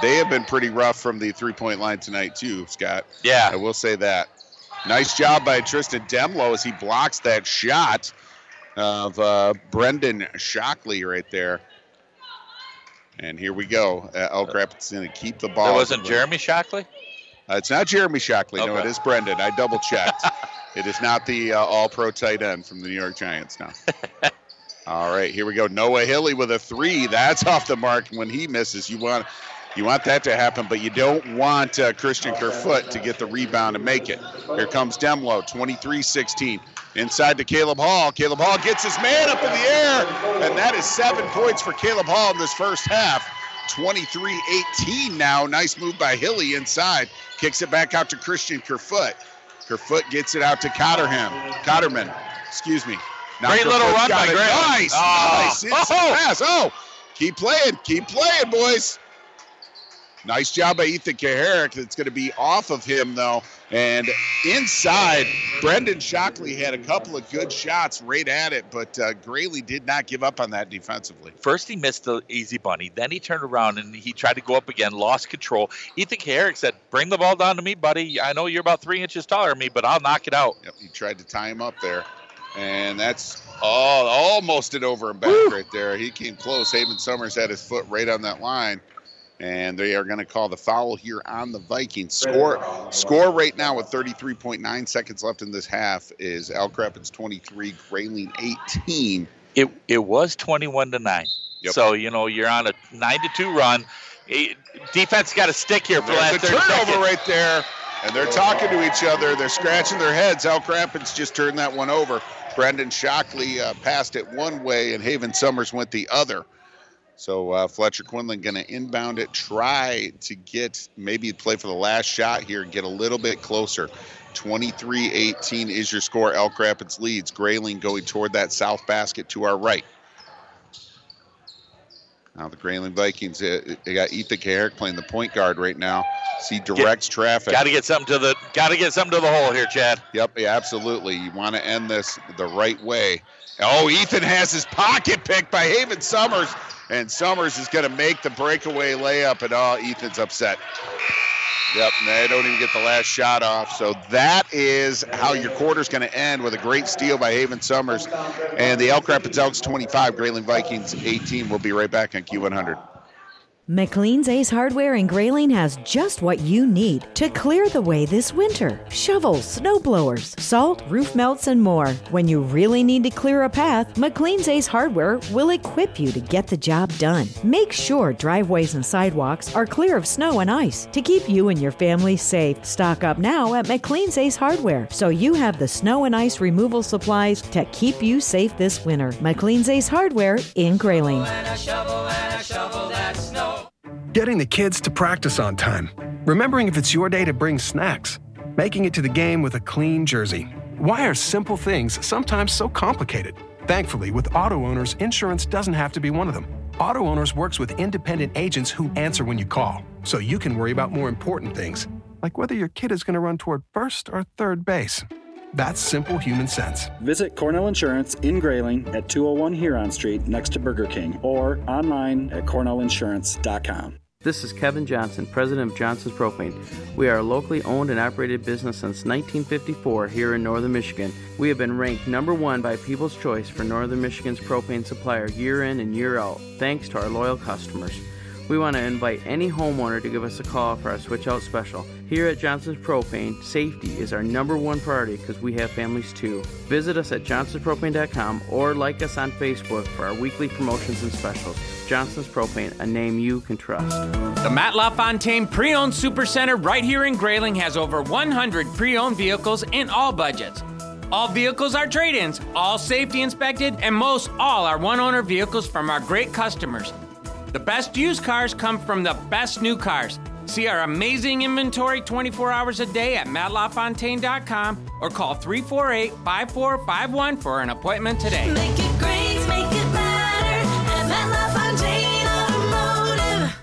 A: they have been pretty rough from the three point line tonight too, Scott.
F: Yeah.
A: I will say that. Nice job by Tristan Demlow as he blocks that shot of uh, Brendan Shockley right there. And here we go. Uh, Elk Rapids going to keep the ball.
F: That wasn't Jeremy Shockley.
A: Uh, it's not Jeremy Shockley. No, it is Brendan. I double checked. *laughs* it is not the uh, all pro tight end from the New York Giants now. *laughs* all right, here we go. Noah Hilly with a three. That's off the mark. When he misses, you want you want that to happen, but you don't want uh, Christian Kerfoot to get the rebound and make it. Here comes Demlow, 23-16. Inside to Caleb Hall. Caleb Hall gets his man up in the air, and that is seven points for Caleb Hall in this first half. 23-18 now. Nice move by Hilly inside. Kicks it back out to Christian Kerfoot. Kerfoot gets it out to Cotterham. Cotterman, excuse me. Now
F: Great little run
A: got
F: by
A: it.
F: Graham.
A: Nice,
F: Oh.
A: nice. Inside
F: Oh.
A: pass. Oh, keep playing, keep playing, boys. Nice job by Ethan Kaharick. It's going to be off of him, though. And inside, Brendan Shockley had a couple of good shots right at it, but uh, Grayley did not give up on that defensively.
F: First he missed the easy bunny, then he turned around and he tried to go up again, lost control. Ethan Herrick said, "Bring the ball down to me, buddy. I know you're about three inches taller than me, but I'll knock it out."
A: Yep, he tried to tie him up there. And that's all, almost it over and back right there. He came close. Haven Summers had his foot right on that line. And they are going to call the foul here on the Vikings. Score score right now with 33.9 seconds left in this half is Elk Rapids 23, Grayling 18.
F: It it was 21 to nine.
A: Yep.
F: So you know you're on a nine to two run. Defense got a stick here for the
A: There's
F: last
A: a turnover
F: seconds.
A: right there, and they're talking to each other. They're scratching their heads. Elk Rapids just turned that one over. Brendan Shockley uh, passed it one way, and Haven Summers went the other. So uh, Fletcher Quinlan going to inbound it, try to get maybe play for the last shot here and get a little bit closer. 23-18 is your score. Elk Rapids leads. Grayling going toward that south basket to our right. Now the Grayling Vikings, uh, they got Ethan Kaharick playing the point guard right now. See directs traffic.
F: Got to get something to the got to get something to the hole here, Chad.
A: Yep, yeah, absolutely. You want to end this the right way. Oh, Ethan has his pocket picked by Haven Summers, and Summers is going to make the breakaway layup, and oh, Ethan's upset. Yep, they don't even get the last shot off. So that is how your quarter's going to end with a great steal by Haven Summers. And the Elk Rapids Elks 25, Grayling Vikings 18. We'll be right back on Q100.
G: McLean's Ace Hardware in Grayling has just what you need to clear the way this winter. Shovels, snow blowers, salt, roof melts, and more. When you really need to clear a path, McLean's Ace Hardware will equip you to get the job done. Make sure driveways and sidewalks are clear of snow and ice to keep you and your family safe. Stock up now at McLean's Ace Hardware so you have the snow and ice removal supplies to keep you safe this winter. McLean's Ace Hardware in Grayling.
J: Getting the kids to practice on time. Remembering if it's your day to bring snacks. Making it to the game with a clean jersey. Why are simple things sometimes so complicated? Thankfully, with auto owners, insurance doesn't have to be one of them. Auto Owners works with independent agents who answer when you call, so you can worry about more important things, like whether your kid is going to run toward first or third base. That's simple human sense.
K: Visit Cornell Insurance in Grayling at 201 Huron Street next to Burger King or online at cornellinsurance.com.
B: This is Kevin Johnson, president of Johnson's Propane. We are a locally owned and operated business since 1954 here in northern Michigan. We have been ranked number one by People's Choice for northern Michigan's propane supplier year in and year out, thanks to our loyal customers. We want to invite any homeowner to give us a call for our switch out special. Here at Johnson's Propane, safety is our number one priority because we have families too. Visit us at johnsonspropane.com or like us on Facebook for our weekly promotions and specials. Johnson's Propane, a name you can trust.
M: The Matt LaFontaine Pre-Owned Supercenter right here in Grayling has over 100 pre-owned vehicles in all budgets. All vehicles are trade-ins, all safety inspected, and most all are one-owner vehicles from our great customers. The best used cars come from the best new cars. See our amazing inventory 24 hours a day at mattlafontaine.com or call 348-5451 for an appointment today.
O: Make it great, make it better at Matt LaFontaine Automotive.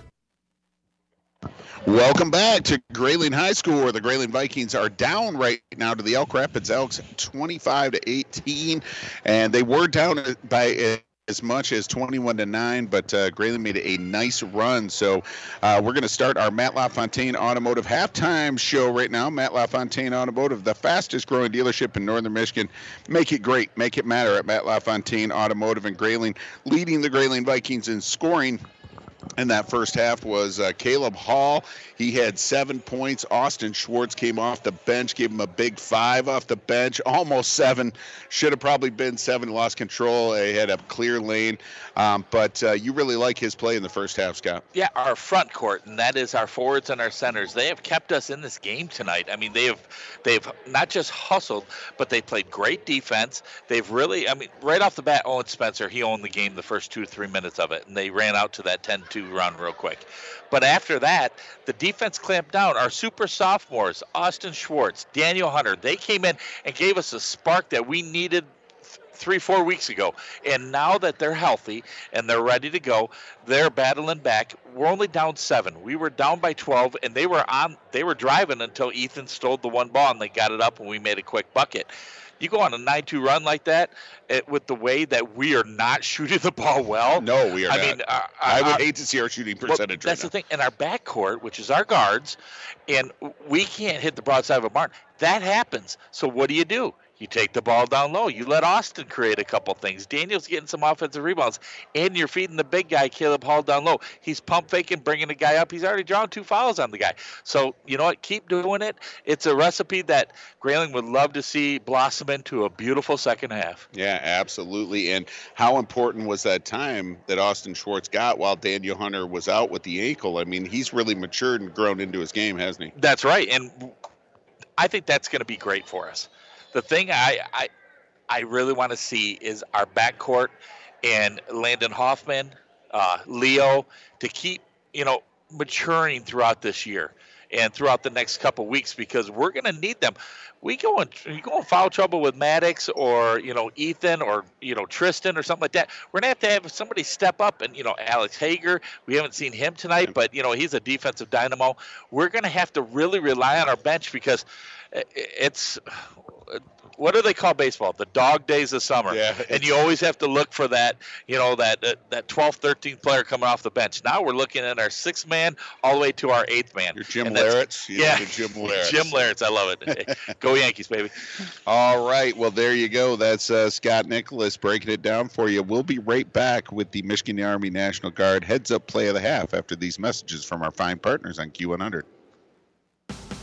A: Welcome back to Grayling High School, where the Grayling Vikings are down right now to the Elk Rapids Elks, 25 to 18, and they were down by as much as 21 to 9 but uh, grayling made a nice run. So uh, we're going to start our matt lafontaine automotive halftime show right now. Matt lafontaine automotive the fastest growing dealership in northern michigan. Make it great. Make it matter at matt lafontaine automotive and grayling leading the grayling vikings in scoring in that first half was uh, Caleb Hall. He had seven points. Austin Schwartz came off the bench, gave him a big five off the bench, almost seven. Should have probably been seven. Lost control. He had a clear lane, um, but uh, you really like his play in the first half, Scott.
F: Yeah, our front court, and that is our forwards and our centers. They have kept us in this game tonight. I mean, they have they've not just hustled, but they played great defense. They've really, I mean, right off the bat, Owen Spencer, he owned the game the first two three minutes of it, and they ran out to that 10-2 run real quick. But after that, the defense clamped down. Our super sophomores, Austin Schwartz, Daniel Hunter, they came in and gave us a spark that we needed three, four weeks ago. And now that they're healthy and they're ready to go, they're battling back. We're only down seven. We were down by 12, and they were on. They were driving until Ethan stole the one ball, and they got it up, and we made a quick bucket. You go on a 9-2 run like that, it, with the way that we are not *laughs* shooting the ball well.
A: No, we are
F: I
A: not.
F: mean, uh,
A: I would
F: uh,
A: hate to see our shooting
F: well,
A: percentage
F: that's
A: right
F: the thing. And our backcourt, which is our guards, and we can't hit the broadside of a barn. That happens. So what do you do? You take the ball down low. You let Austin create a couple things. Daniel's getting some offensive rebounds, and you're feeding the big guy, Caleb Hall, down low. He's pump faking, bringing the guy up. He's already drawn two fouls on the guy. So you know what? Keep doing it. It's a recipe that Grayling would love to see blossom into a beautiful second half.
A: Yeah, absolutely. And how important was that time that Austin Schwartz got while Daniel Hunter was out with the ankle? I mean, he's really matured and grown into his game, hasn't he?
F: That's right, and I think that's going to be great for us. The thing I I, I really want to see is our backcourt and Landon Hoffman, uh, Leo, to keep you know maturing throughout this year and throughout the next couple weeks because we're going to need them. We go in you go in foul trouble with Maddox or you know Ethan or you know Tristan or something like that. We're gonna have to have somebody step up and you know Alex Hager. We haven't seen him tonight, but you know he's a defensive dynamo. We're gonna have to really rely on our bench because eh, eh, it's what do they call baseball? The dog days of summer.
A: Yeah,
F: and you always have to look for that, you know, that that, that 12th, 13th player coming off the bench. Now we're looking at our sixth man all the way to our eighth man. Your
A: Jim Leyritz's? You
F: Yeah,
A: Jim *laughs* Leyritz's.
F: Jim Leyritz's. I love it. *laughs* Go Yankees, baby.
A: All right. Well, there you go. That's uh, Scott Nicholas breaking it down for you. We'll be right back with the Michigan Army National Guard heads up play of the half after these messages from our fine partners on Q100.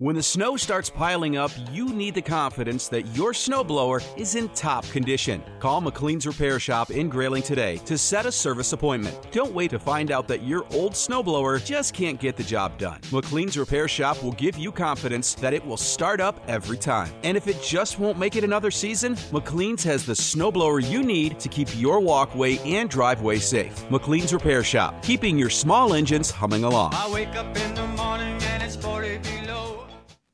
D: When the snow starts piling up, you need the confidence that your snowblower is in top condition. Call McLean's Repair Shop in Grayling today to set a service appointment. Don't wait to find out that your old snowblower just can't get the job done. McLean's Repair Shop will give you confidence that it will start up every time. And if it just won't make it another season, McLean's has the snowblower you need to keep your walkway and driveway safe. McLean's Repair Shop, keeping your small engines humming along.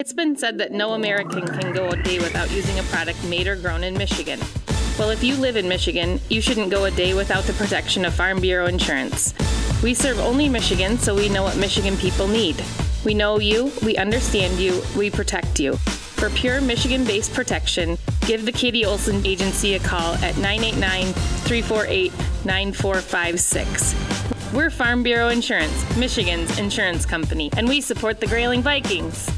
P: It's been said that no American can go a day without using a product made or grown in Michigan. Well, if you live in Michigan, you shouldn't go a day without the protection of Farm Bureau insurance. We serve only Michigan, so we know what Michigan people need. We know you, we understand you, we protect you. For pure Michigan based protection, give the Katie Olson Agency a call at 989 348 9456. We're Farm Bureau Insurance, Michigan's insurance company, and we support the Grayling Vikings.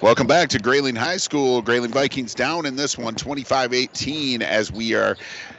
A: Welcome back to Grayling High School. Grayling Vikings down in this one, 25-18, as we are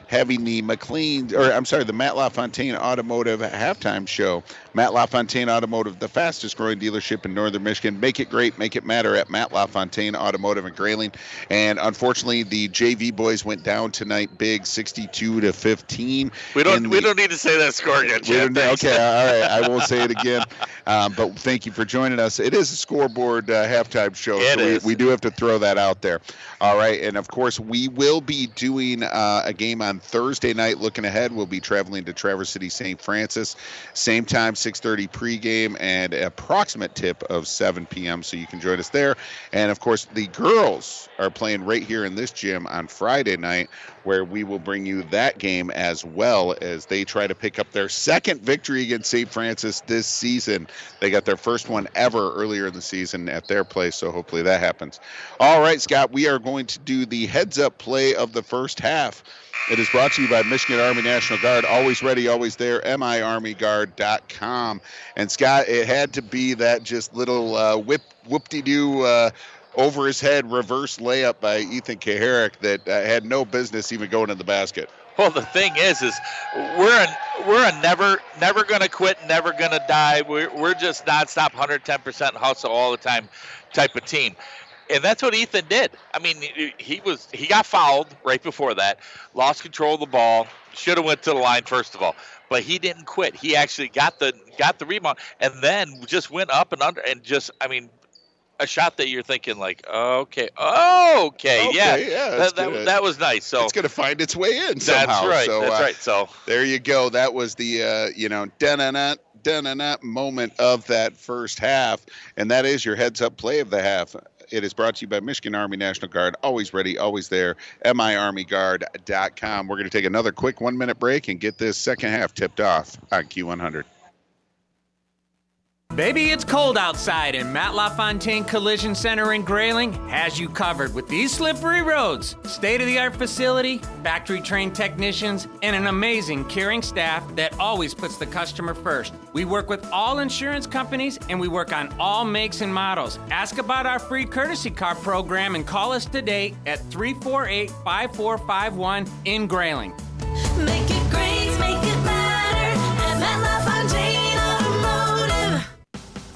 A: having the McLean, or I'm sorry, the Matt LaFontaine Automotive halftime show. Matt LaFontaine Automotive, the fastest growing dealership in northern Michigan. Make it great, make it matter at Matt LaFontaine Automotive in Grayling. And unfortunately, the JV boys went down tonight, big, 62 to 15.
F: We don't
A: in
F: we don't need to say that score again, Chad.
A: okay, all right. I won't say it *laughs* again. Um, but thank you for joining us. It is a scoreboard uh, halftime show,
F: It
A: so we, we do have to throw that out there. All right, and of course we will be doing uh, a game on Thursday night. Looking ahead, we'll be traveling to Traverse City, St. Francis, same time, 6:30 pregame, and approximate tip of 7 p.m. So you can join us there. And of course, the girls are playing right here in this gym on Friday night, where we will bring you that game as well as they try to pick up their second victory against St. Francis this season. They got their first one ever earlier in the season at their place, so hopefully that happens. All right, Scott, we are going to do the heads up play of the first half. It is brought to you by Michigan Army National Guard. Always ready, always there. MIArmyGuard.com. And Scott, it had to be that just little uh, whip whoop-de-doo uh, over his head reverse layup by Ethan Kaharick that uh, had no business even going in the basket.
F: Well, the thing is, is we're a we're a never never gonna quit, never gonna die. We're we're just nonstop, 110% hustle all the time type of team, and that's what Ethan did. I mean, he was he got fouled right before that, lost control of the ball, should have went to the line first of all, but he didn't quit. He actually got the got the rebound, and then just went up and under, and just I mean. A shot that you're thinking like, okay, okay, yeah,
A: Okay, yeah,
F: that,
A: that's
F: that,
A: good.
F: that was nice. So
A: it's going to find its way in somehow.
F: That's right,
A: So,
F: that's
A: uh,
F: right. So
A: there you go. That was the uh, you know da-na-na, da-na-na moment of that first half, and that is your heads up play of the half. It is brought to you by Michigan Army National Guard. Always ready, always there. MIArmyGuard.com. We're going to take another quick one minute break and get this second half tipped off on Q100.
M: Baby, it's cold outside, and Matt LaFontaine Collision Center in Grayling has you covered with these slippery roads, state of the art facility, factory trained technicians, and an amazing caring staff that always puts the customer first. We work with all insurance companies and we work on all makes and models. Ask about our free courtesy car program and call us today at 348 5451 in Grayling.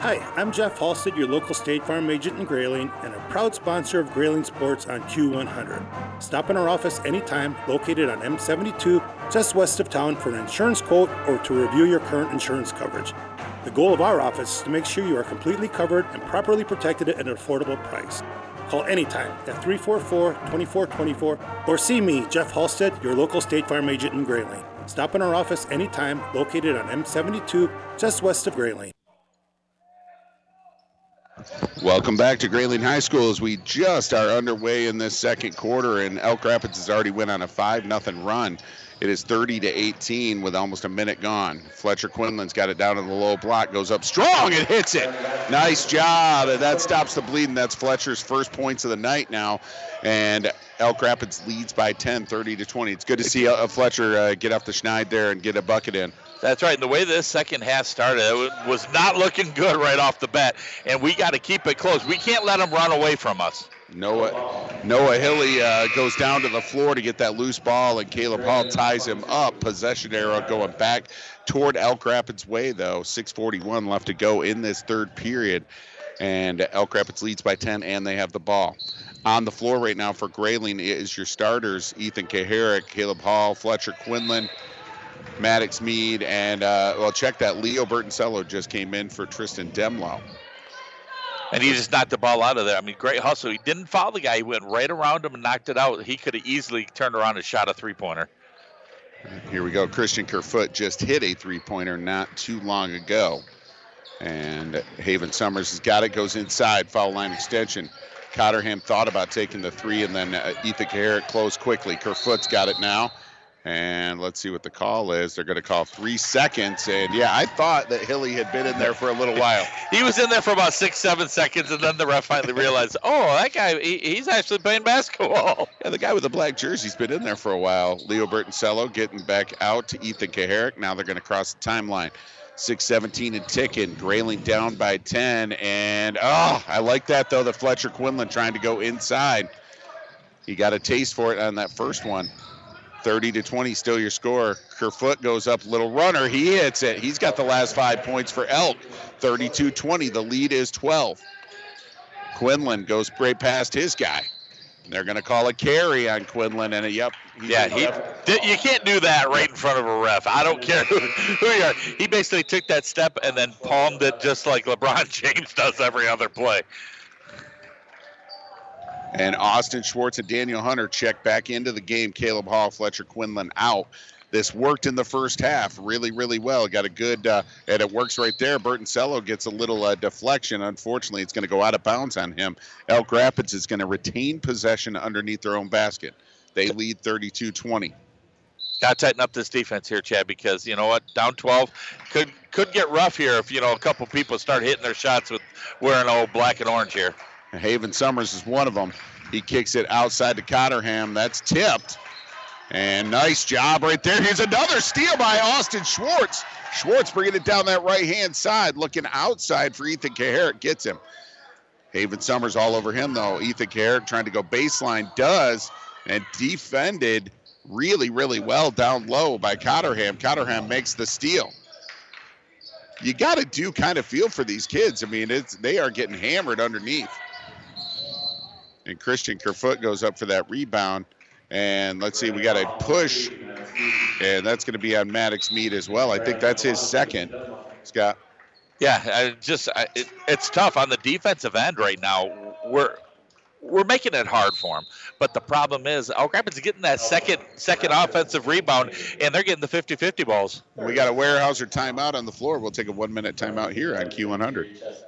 N: Hi, I'm Jeff Halstead, your local State Farm agent in Grayling, and a proud sponsor of Grayling Sports on Q100. Stop in our office anytime, located on M72, just west of town, for an insurance quote or to review your current insurance coverage. The goal of our office is to make sure you are completely covered and properly protected at an affordable price. Call anytime at 344 2424 or see me, Jeff Halstead, your local State Farm agent in Grayling. Stop in our office anytime, located on M72, just west of Grayling.
A: Welcome back to Grayling High School as we just are underway in this second quarter, and Elk Rapids has already went on a five nothing run. It is 30 to 18 with almost a minute gone. Fletcher Quinlan's got it down in the low block, goes up strong and hits it. Nice job. That stops the bleeding. That's Fletcher's first points of the night now. And Elk Rapids leads by 10, 30 to 20. It's good to see uh, Fletcher uh, get off the schneid there and get a bucket in.
F: That's right. And the way this second half started, it was not looking good right off the bat. And we got to keep it close. We can't let them run away from us.
A: Noah Noah Hilly uh, goes down to the floor to get that loose ball, and Caleb Hall ties him up. Possession arrow going back toward Elk Rapids way, though. 6:41 left to go in this third period, and Elk Rapids leads by 10, and they have the ball. On the floor right now for Grayling is your starters: Ethan Kaharick, Caleb Hall, Fletcher Quinlan. Maddox Mead and uh, well, check that. Leo Bertoncello just came in for Tristan Demlow.
F: And he just knocked the ball out of there. I mean, great hustle. He didn't foul the guy. He went right around him and knocked it out. He could have easily turned around and shot a three pointer.
A: Here we go. Christian Kerfoot just hit a three pointer not too long ago. And Haven Summers has got it, goes inside, foul line extension. Cotterham thought about taking the three, and then uh, Ethan Garrett closed quickly. Kerfoot's got it now. And let's see what the call is. They're going to call three seconds. And yeah, I thought that Hilly had been in there for a little *laughs* while.
F: He was in there for about six, seven seconds, and then the ref finally realized, oh, that guy, he, he's actually playing basketball. *laughs*
A: Yeah, the guy with the black jersey's been in there for a while. Leo Bertoncello getting back out to Ethan Kaharick. Now they're going to cross the timeline. 617 and ticking. Grayling down by 10. And oh, I like that though. The Fletcher Quinlan trying to go inside. He got a taste for it on that first one. 30 to 20, still your score. Kerfoot goes up, little runner. He hits it. He's got the last five points for Elk. 32 20. The lead is 12. Quinlan goes right past his guy. They're going to call a carry on Quinlan, and a, yep.
F: Yeah, he, th- you can't do that right in front of a ref. I don't care who, who you are. He basically took that step and then palmed it just like LeBron *laughs* James does every other play.
A: And Austin Schwartz and Daniel Hunter check back into the game. Caleb Hall, Fletcher Quinlan out. This worked in the first half really, really well. Got a good, uh, and it works right there. Bertoncello gets a little uh, deflection. Unfortunately, it's going to go out of bounds on him. Elk Rapids is going to retain possession underneath their own basket. They lead 32 20.
F: Got to tighten up this defense here, Chad, because you know what? Down 12 could could get rough here if you know a couple people start hitting their shots with wearing old black and orange here.
A: Haven Summers is one of them. He kicks it outside to Cotterham. That's tipped. And nice job right there. Here's another steal by Austin Schwartz. Schwartz bringing it down that right hand side, looking outside for Ethan Kaharick. Gets him. Haven Summers all over him, though. Ethan Kaharick trying to go baseline, does, and defended really, really well down low by Cotterham. Cotterham makes the steal. You got to do kind of feel for these kids. I mean, it's they are getting hammered underneath. And Christian Kerfoot goes up for that rebound. And let's see, we got a push, and that's going to be on Maddox Mead as well. I think that's his second. Scott.
F: Yeah, I just I, it, it's tough on the defensive end right now. We're we're making it hard for him, but the problem is is getting that second second offensive rebound, and they're getting the 50-50 balls.
A: We got a Weyerhaeuser timeout on the floor. We'll take a one minute timeout here on Q100.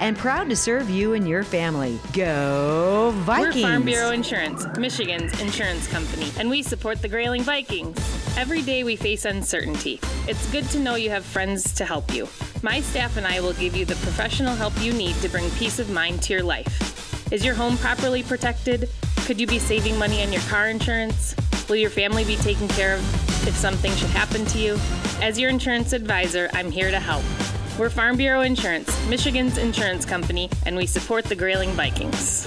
G: and proud to serve you and your family. Go Vikings!
P: We're Farm Bureau Insurance, Michigan's insurance company, and we support the Grayling Vikings. Every day we face uncertainty. It's good to know you have friends to help you. My staff and I will give you the professional help you need to bring peace of mind to your life. Is your home properly protected? Could you be saving money on your car insurance? Will your family be taken care of if something should happen to you? As your insurance advisor, I'm here to help. We're Farm Bureau Insurance, Michigan's insurance company, and we support the Grayling Vikings.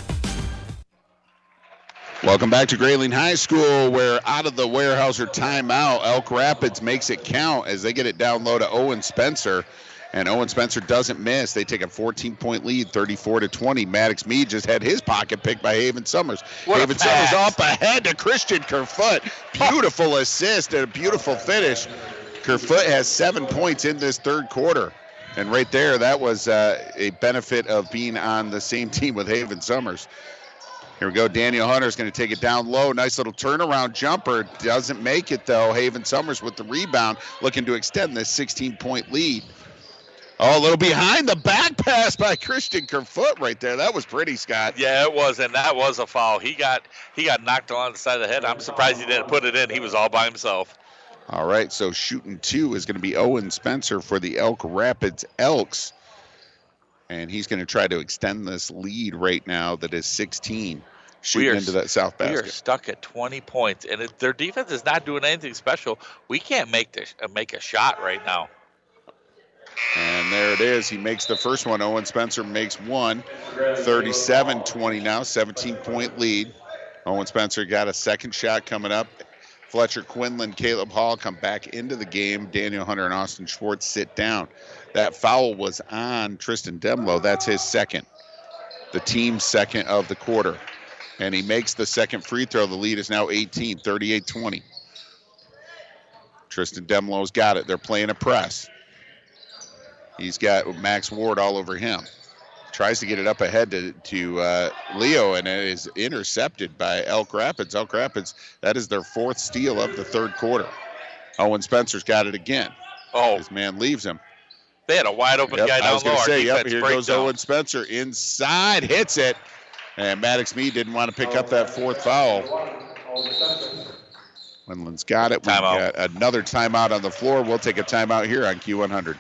A: Welcome back to Grayling High School, where out of the Weyerhaeuser timeout, Elk Rapids makes it count as they get it down low to Owen Spencer. And Owen Spencer doesn't miss. They take a 14 point lead, 34 to 20. Maddox Mead just had his pocket picked by Haven Summers.
F: What a
A: Haven Summers
F: pass.
A: up ahead to Christian Kerfoot. Beautiful assist and a beautiful finish. Kerfoot has seven points in this third quarter. And right there, that was uh, a benefit of being on the same *laughs* team with Haven Summers. Here we go. Daniel Hunter is going to take it down low. Nice little turnaround jumper. Doesn't make it though. Haven Summers with the rebound, looking to extend this 16 point lead. Oh, a little behind the back pass by Christian Kerfoot right there. That was pretty, Scott.
F: Yeah, it was, and that was a foul. He got he got knocked along the side of the head. I'm surprised he didn't put it in. He was all by himself.
A: All right, so shooting two is going to be Owen Spencer for the Elk Rapids Elks. And he's going to try to extend this lead right now that is 16. Shooting
F: are-
A: into that south basket.
F: We are stuck at 20 points, and it, their defense is not doing anything special. We can't make this uh, make a shot right now.
A: And there it is. He makes the first one. Owen Spencer makes one. 37 20 now, 17 point lead. Owen Spencer got a second shot coming up. Fletcher Quinlan, Caleb Hall come back into the game. Daniel Hunter and Austin Schwartz sit down. That foul was on Tristan Demlow. That's his second. The team's second of the quarter. And he makes the second free throw. The lead is now 18, 38 20. Tristan Demlow's got it. They're playing a press. He's got Max Ward all over him. Tries to get it up ahead to, to uh, Leo, and it is intercepted by Elk Rapids. Elk Rapids, that is their fourth steal of the third quarter. Owen Spencer's got it again.
F: Oh,
A: His man leaves him.
F: They had a wide open
A: Yep,
F: guy
A: I was going to say, yep, here goes
F: down.
A: Owen Spencer. Inside, hits it. And Maddox Mead didn't want to pick up that fourth foul. Quinlan's got it. We've got another timeout on the floor. We'll take a timeout here on Q100.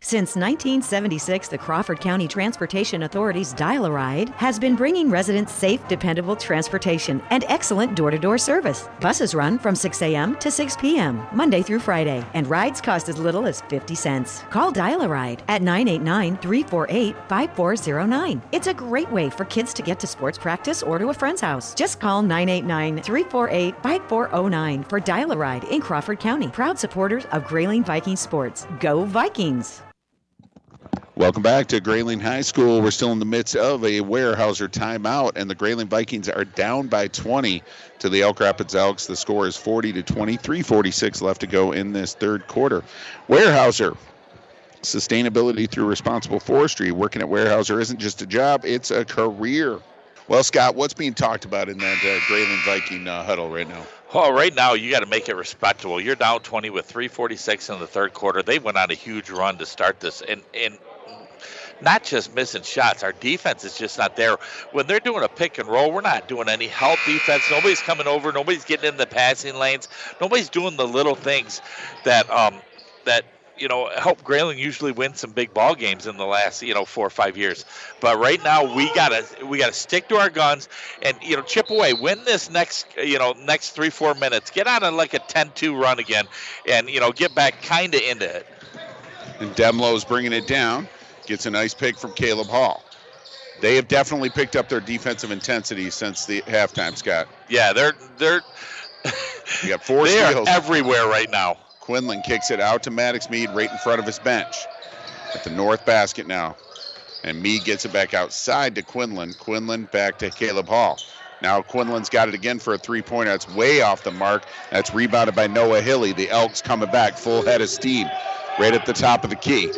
G: Since 1976, the Crawford County Transportation Authority's Dial a Ride has been bringing residents safe, dependable transportation and excellent door to door service. Buses run from 6 a.m. to 6 p.m., Monday through Friday, and rides cost as little as 50 cents. Call Dial a Ride at 989 348 5409. It's a great way for kids to get to sports practice or to a friend's house. Just call 989 348 5409 for Dial a Ride in Crawford County. Proud supporters of Grayling Viking Sports. Go Vikings!
A: Welcome back to Grayling High School. We're still in the midst of a Weyerhaeuser timeout, and the Grayling Vikings are down by 20 to the Elk Rapids Elks. The score is 40 to 23, 46 left to go in this third quarter. Weyerhaeuser, sustainability through responsible forestry. Working at Weyerhaeuser isn't just a job, it's a career. Well, Scott, what's being talked about in that uh, Grayling Viking uh, huddle right now?
F: Oh, right now you got to make it respectable. You're down 20 with 3:46 in the third quarter. They went on a huge run to start this, and and not just missing shots. Our defense is just not there. When they're doing a pick and roll, we're not doing any help defense. Nobody's coming over. Nobody's getting in the passing lanes. Nobody's doing the little things that um that you know help Grayling usually win some big ball games in the last you know four or five years. But right now we gotta we gotta stick to our guns and you know chip away. Win this next you know next three four minutes. Get on a like a 10-2 run again, and you know get back kind of into it.
A: And Demlow's bringing it down. Gets a nice pick from Caleb Hall. they have definitely picked up their defensive intensity since the halftime, Scott.
F: Yeah, they're they're
A: You got four *laughs*
F: they are everywhere right now.
A: Quinlan kicks it out to Maddox Mead right in front of his bench at the north basket now. And Mead gets it back outside to Quinlan. Quinlan back to Caleb Hall. Now Quinlan's got it again for a three pointer. That's way off the mark. That's rebounded by Noah Hilly. The Elks coming back full head of steam right at the top of the key.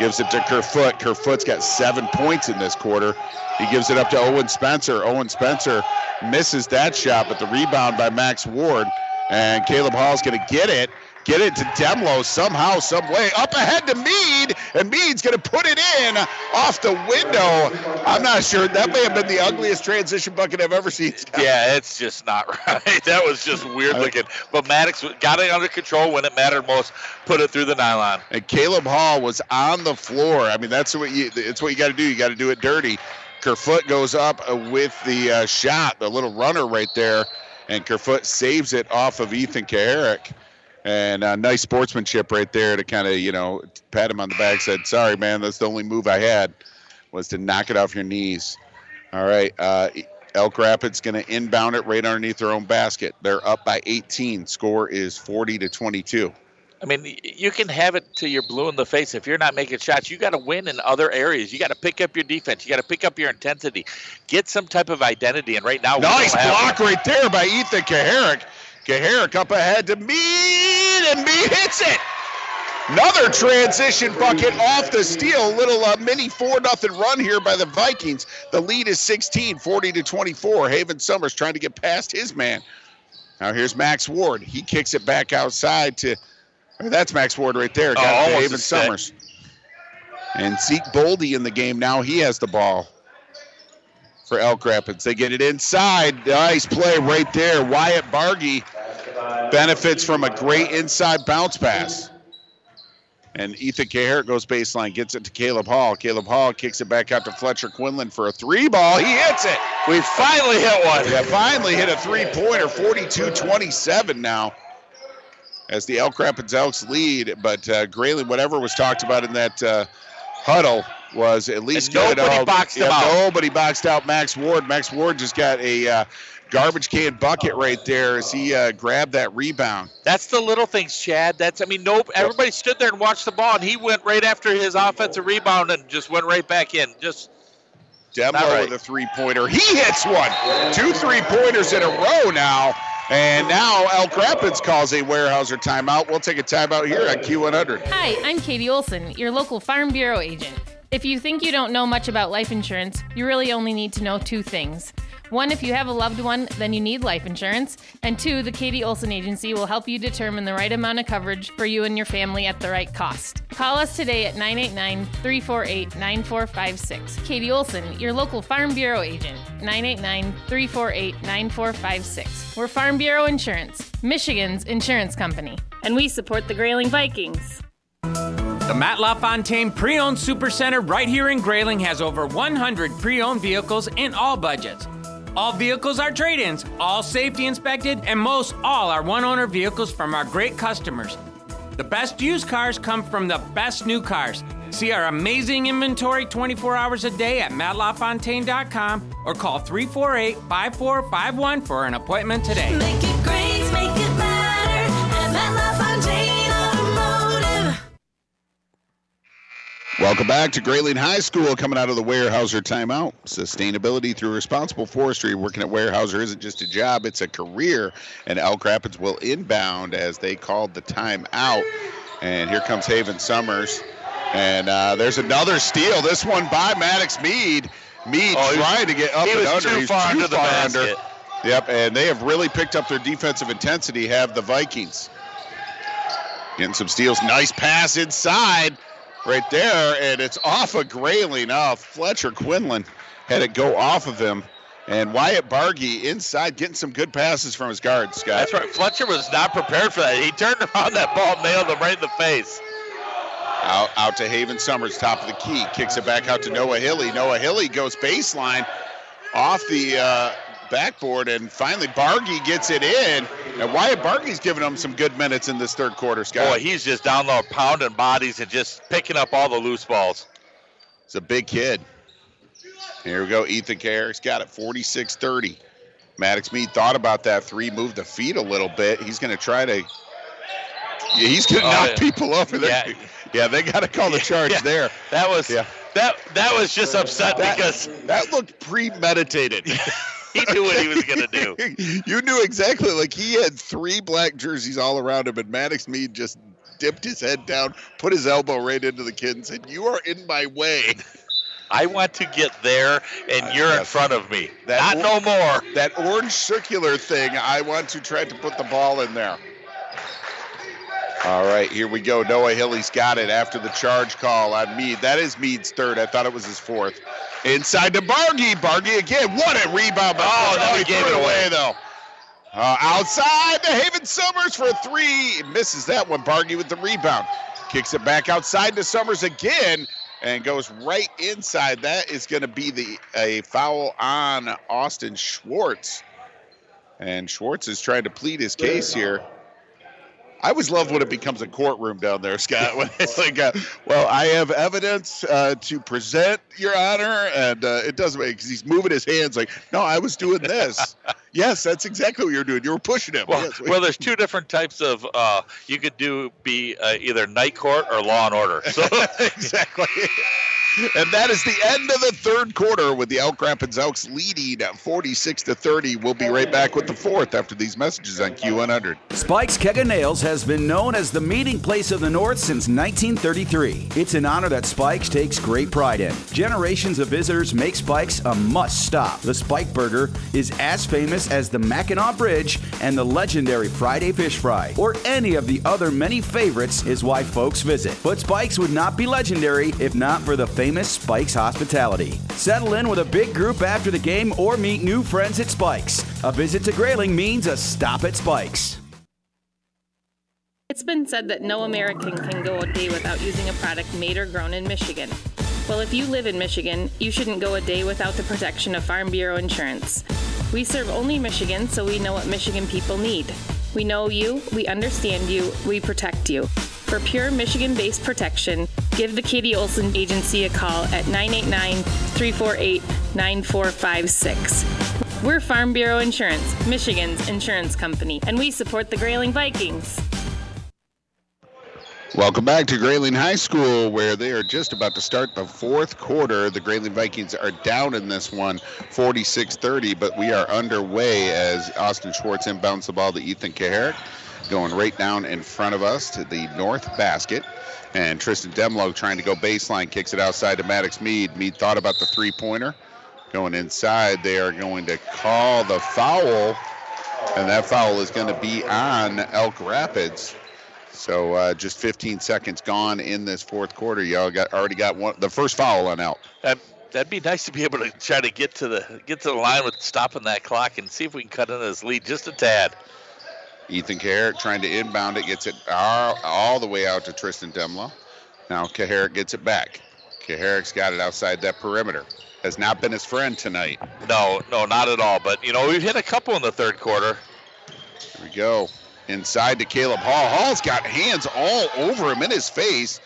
A: Gives it to Kerfoot. Kerfoot's got seven points in this quarter. He gives it up to Owen Spencer. Owen Spencer misses that shot, but the rebound by Max Ward. And Caleb Hall's going to get it. Get it to Demlo somehow, some way. Up ahead to Mead, and Mead's going to put it in off the window. I'm not sure. That may have been the ugliest transition bucket I've ever seen. *laughs*
F: Yeah, it's just not right. *laughs* That was just weird looking. But Maddox got it under control when it mattered most. Put it through the nylon.
A: And Caleb Hall was on the floor. I mean, that's what you. It's what you got to do. You got to do it dirty. Kerfoot goes up uh, with the uh, shot, the little runner right there, and Kerfoot saves it off of Ethan Kaharick. And uh, nice sportsmanship right there to kind of you know pat him on the back. Said, "Sorry, man, that's the only move I had was to knock it off your knees." All right, uh, Elk Rapids going to inbound it right underneath their own basket. They're up by 18. Score is 40 to 22.
F: I mean, you can have it till you're blue in the face. If you're not making shots, you got to win in other areas. You got to pick up your defense. You got to pick up your intensity. Get some type of identity. And right now, we
A: Nice block right there by Ethan Kaharick. Kaharick up ahead to Mead, and Mead hits it. Another transition bucket off the steal. Little uh, mini 4 nothing run here by the Vikings. The lead is 16, 40 to 24. Haven Summers trying to get past his man. Now here's Max Ward. He kicks it back outside to. or That's Max Ward right there. Got
F: Oh,
A: it to Haven. Summers. And Zeke Boldy in the game now. He has the ball for Elk Rapids. They get it inside. Nice play right there. Wyatt Bargy benefits from a great inside bounce pass. And Ethan Kaharick goes baseline, gets it to Caleb Hall. Caleb Hall kicks it back out to Fletcher Quinlan for a three ball. He hits it.
F: We finally hit one.
A: Yeah, finally hit a three pointer, 42 27 now. As the Elk Rapids Elks lead, but uh, Grayling, whatever was talked about in that uh, huddle was at least
F: And
A: good.
F: nobody
A: all-
F: boxed him
A: yeah,
F: out.
A: Nobody boxed out Max Ward. Max Ward just got a uh, garbage can bucket right there as he uh, grabbed that rebound.
F: That's the little things, Chad. That's I mean, nope. Everybody stood there and watched the ball, and he went right after his offensive rebound and just went right back in. Just
A: Demlo
F: Not right.
A: with a three pointer. He hits one. Two three pointers in a row now. And now Elk Rapids calls a Weyerhaeuser timeout. We'll take a timeout here on Q100.
P: Hi, I'm Katie Olson, your local Farm Bureau agent. If you think you don't know much about life insurance, you really only need to know two things. One, if you have a loved one, then you need life insurance. And two, the Katie Olson Agency will help you determine the right amount of coverage for you and your family at the right cost. Call us today at 989 348 9456. Katie Olson, your local Farm Bureau agent. 989 348 9456. We're Farm Bureau Insurance, Michigan's insurance company. And we support the Grayling Vikings.
M: The Matt LaFontaine Pre-Owned Supercenter right here in Grayling has over 100 pre-owned vehicles in all budgets. All vehicles are trade-ins, all safety inspected, and most all are one-owner vehicles from our great customers. The best used cars come from the best new cars. See our amazing inventory 24 hours a day at mattlafontaine.com or call 348-5451 for an appointment today.
A: Welcome back to Grayling High School, coming out of the Weyerhaeuser timeout. Sustainability through responsible forestry. Working at Weyerhaeuser isn't just a job, it's a career. And Elk Rapids will inbound as they called the timeout. And here comes Haven Summers. And uh, there's another steal. This one by Maddox Mead. Mead
F: Oh,
A: trying to get up and
F: was
A: under.
F: too
A: He's
F: far under the
A: under.
F: basket.
A: Yep, and they have really picked up their defensive intensity, have the Vikings. Getting some steals. Nice pass inside right there, and it's off of Grayling. Oh, Fletcher Quinlan had it go off of him. And Wyatt Bargy inside getting some good passes from his guards, Scott.
F: that's right. Fletcher was not prepared for that. He turned around that ball, nailed him right in the face.
A: Out, out to Haven Summers, top of the key. Kicks it back out to Noah Hilly. Noah Hilly goes baseline off the uh, backboard, and finally Bargy gets it in. And Wyatt Bargy's giving him some good minutes in this third quarter, Scott.
F: Boy, he's just down low, pounding bodies and just picking up all the loose balls.
A: He's a big kid. Here we go. Ethan Kaharick's got it 46 30. Maddox Mead thought about that three, moved the feet a little bit. He's going to try to. Yeah, he's going to
F: Oh,
A: knock
F: yeah.
A: people over there.
F: Yeah.
A: Yeah, they got to call the *laughs* charge there.
F: That was
A: Yeah.
F: that that was just upset
A: That-
F: because
A: That looked premeditated. *laughs* *laughs*
F: he knew what he was going to do.
A: you knew exactly. Like he had three black jerseys all around him, and Maddox Mead just dipped his head down, put his elbow right into the kid, and said, "You are in my way." *laughs*
F: I want to get there, and uh, you're in front of me.
A: That
F: Not no more.
A: That orange circular thing. I want to try to put the ball in there. All right, here we go. Noah Hilly's got it after the charge call on Mead. That is Mead's third. I thought it was his fourth. Inside to Bargy. Bargy again. What a rebound. by
F: Oh,
A: Chris. he
F: he gave
A: threw
F: it away.
A: though. Uh, outside to Haven Summers for a three. Misses that one. Bargy with the rebound. Kicks it back outside to Summers again and goes right inside. That is going to be the a foul on Austin Schwartz. And Schwartz is trying to plead his case here. I always love when it becomes a courtroom down there, Scott. *laughs* When it's like, uh, well, I have evidence uh, to present, Your Honor, and uh, it doesn't make because he's moving his hands like, no, I was doing this. *laughs* yes, that's exactly what you're doing. You were pushing him.
F: Well,
A: Yes, we-
F: well, there's two different types of. Uh, you could do be uh, either night court or law and order. So *laughs*
A: exactly. And that is the end of the third quarter with the Elk Rapids Elks leading at 46 to 30. We'll be right back with the fourth after these messages on Q100.
D: Spike's Keg of Nails has been known as the meeting place of the North since 1933. It's an honor that Spike's takes great pride in. Generations of visitors make Spike's a must stop. The Spike Burger is as famous as the Mackinac Bridge and the legendary Friday Fish Fry, or any of the other many favorites, is why folks visit. But Spike's would not be legendary if not for the famous Spike's hospitality. Settle in with a big group after the game or meet new friends at Spike's. A visit to Grayling means a stop at Spike's.
P: It's been said that no American can go a day without using a product made or grown in Michigan. Well, if you live in Michigan, you shouldn't go a day without the protection of Farm Bureau insurance. We serve only Michigan, so we know what Michigan people need. We know you, we understand you, we protect you. For pure Michigan based protection, give the Katie Olson Agency a call at 989 348 9456. We're Farm Bureau Insurance, Michigan's insurance company, and we support the Grayling Vikings.
A: Welcome back to Grayling High School, where they are just about to start the fourth quarter. The Grayling Vikings are down in this one, 46 30, but we are underway as Austin Schwartz inbounds the ball to Ethan Kaharick, going right down in front of us to the north basket. And Tristan Demlo trying to go baseline, kicks it outside to Maddox Mead. Mead thought about the three pointer. Going inside, they are going to call the foul, and that foul is going to be on Elk Rapids. So uh, just 15 seconds gone in this fourth quarter. Y'all got already got one the first foul on Elk.
F: that that'd be nice to be able to try to get to the get to the line with stopping that clock and see if we can cut into this lead just a tad.
A: Ethan Kaharick trying to inbound it, gets it all, all the way out to Tristan Demlo. Now Kaharick gets it back. Kaharick's got it outside that perimeter. Has not been his friend tonight.
F: No, no, not at all. But you know, we've hit a couple in the third quarter.
A: Here we go. Inside to Caleb Hall. Hall's got hands all over him in his face.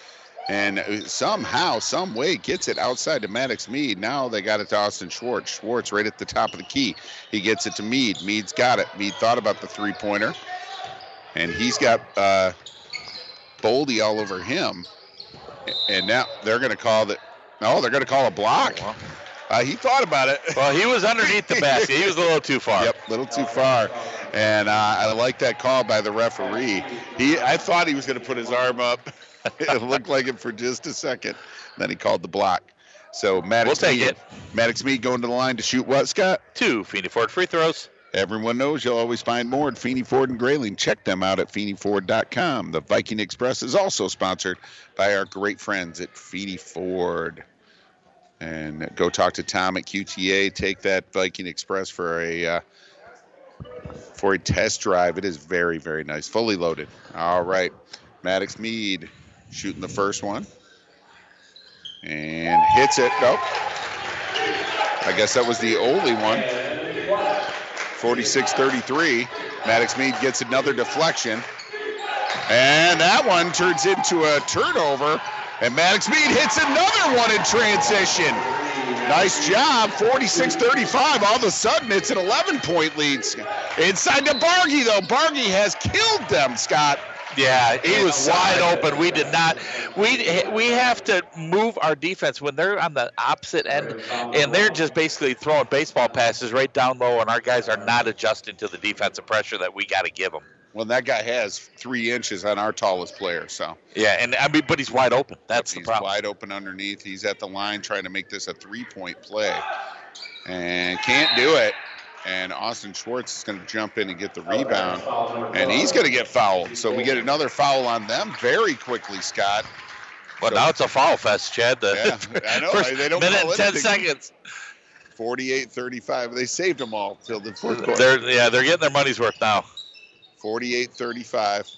A: And uh, somehow, some way, gets it outside to Maddox Mead. Now they got it to Austin Schwartz. Schwartz right at the top of the key. He gets it to Mead. Mead's got it. Mead thought about the three pointer. And he's got uh, Boldy all over him. And now they're going to call that. No, they're going to call a block. Uh, he thought about it.
F: Well, he was underneath the basket. He was a little too far.
A: Yep, a little too far. And uh, I like that call by the referee. He, I thought he was going to put his arm up. *laughs* *laughs* it looked like it for just a second. Then he called the block. So Maddox
F: We'll take
A: Mead,
F: it.
A: Maddox Mead going to the line to shoot what, Scott?
F: Two Feeney Ford free throws.
A: Everyone knows you'll always find more at Feeney Ford and Grayling. Check them out at FeeneyFord.com. The Viking Express is also sponsored by our great friends at Feeney Ford. And go talk to Tom at QTA. Take that Viking Express for a uh, for a test drive. It is very very nice, fully loaded. All right, Maddox Mead shooting the first one and hits it. Nope. I guess that was the only one. 46-33. Maddox Mead gets another deflection. And that one turns into a turnover. And Maddox Mead hits another one in transition. Nice job, 46-35. All of a sudden, it's an 11-point lead. Inside to Bargy, though. Bargy has killed them, Scott.
F: Yeah, he was wide open. We did not. We we have to move our defense when they're on the opposite end, and they're just basically throwing baseball passes right down low, and our guys are not adjusting to the defensive pressure that we got to give them.
A: Well, that guy has three inches on our tallest player, so.
F: Yeah, and I mean, but he's wide open. That's the
A: He's
F: problem.
A: wide open underneath. He's at the line trying to make this a three-point play, and can't do it. And Austin Schwartz is going to jump in and get the rebound, and he's going to get fouled. So we get another foul on them very quickly, Scott.
F: But now it's a foul fest, Chad.
A: Yeah, I know. they don't
F: minute and ten
A: anything.
F: seconds.
A: 48-35. They saved them all till the fourth quarter.
F: They're yeah, they're getting their money's worth now.
A: 48-35,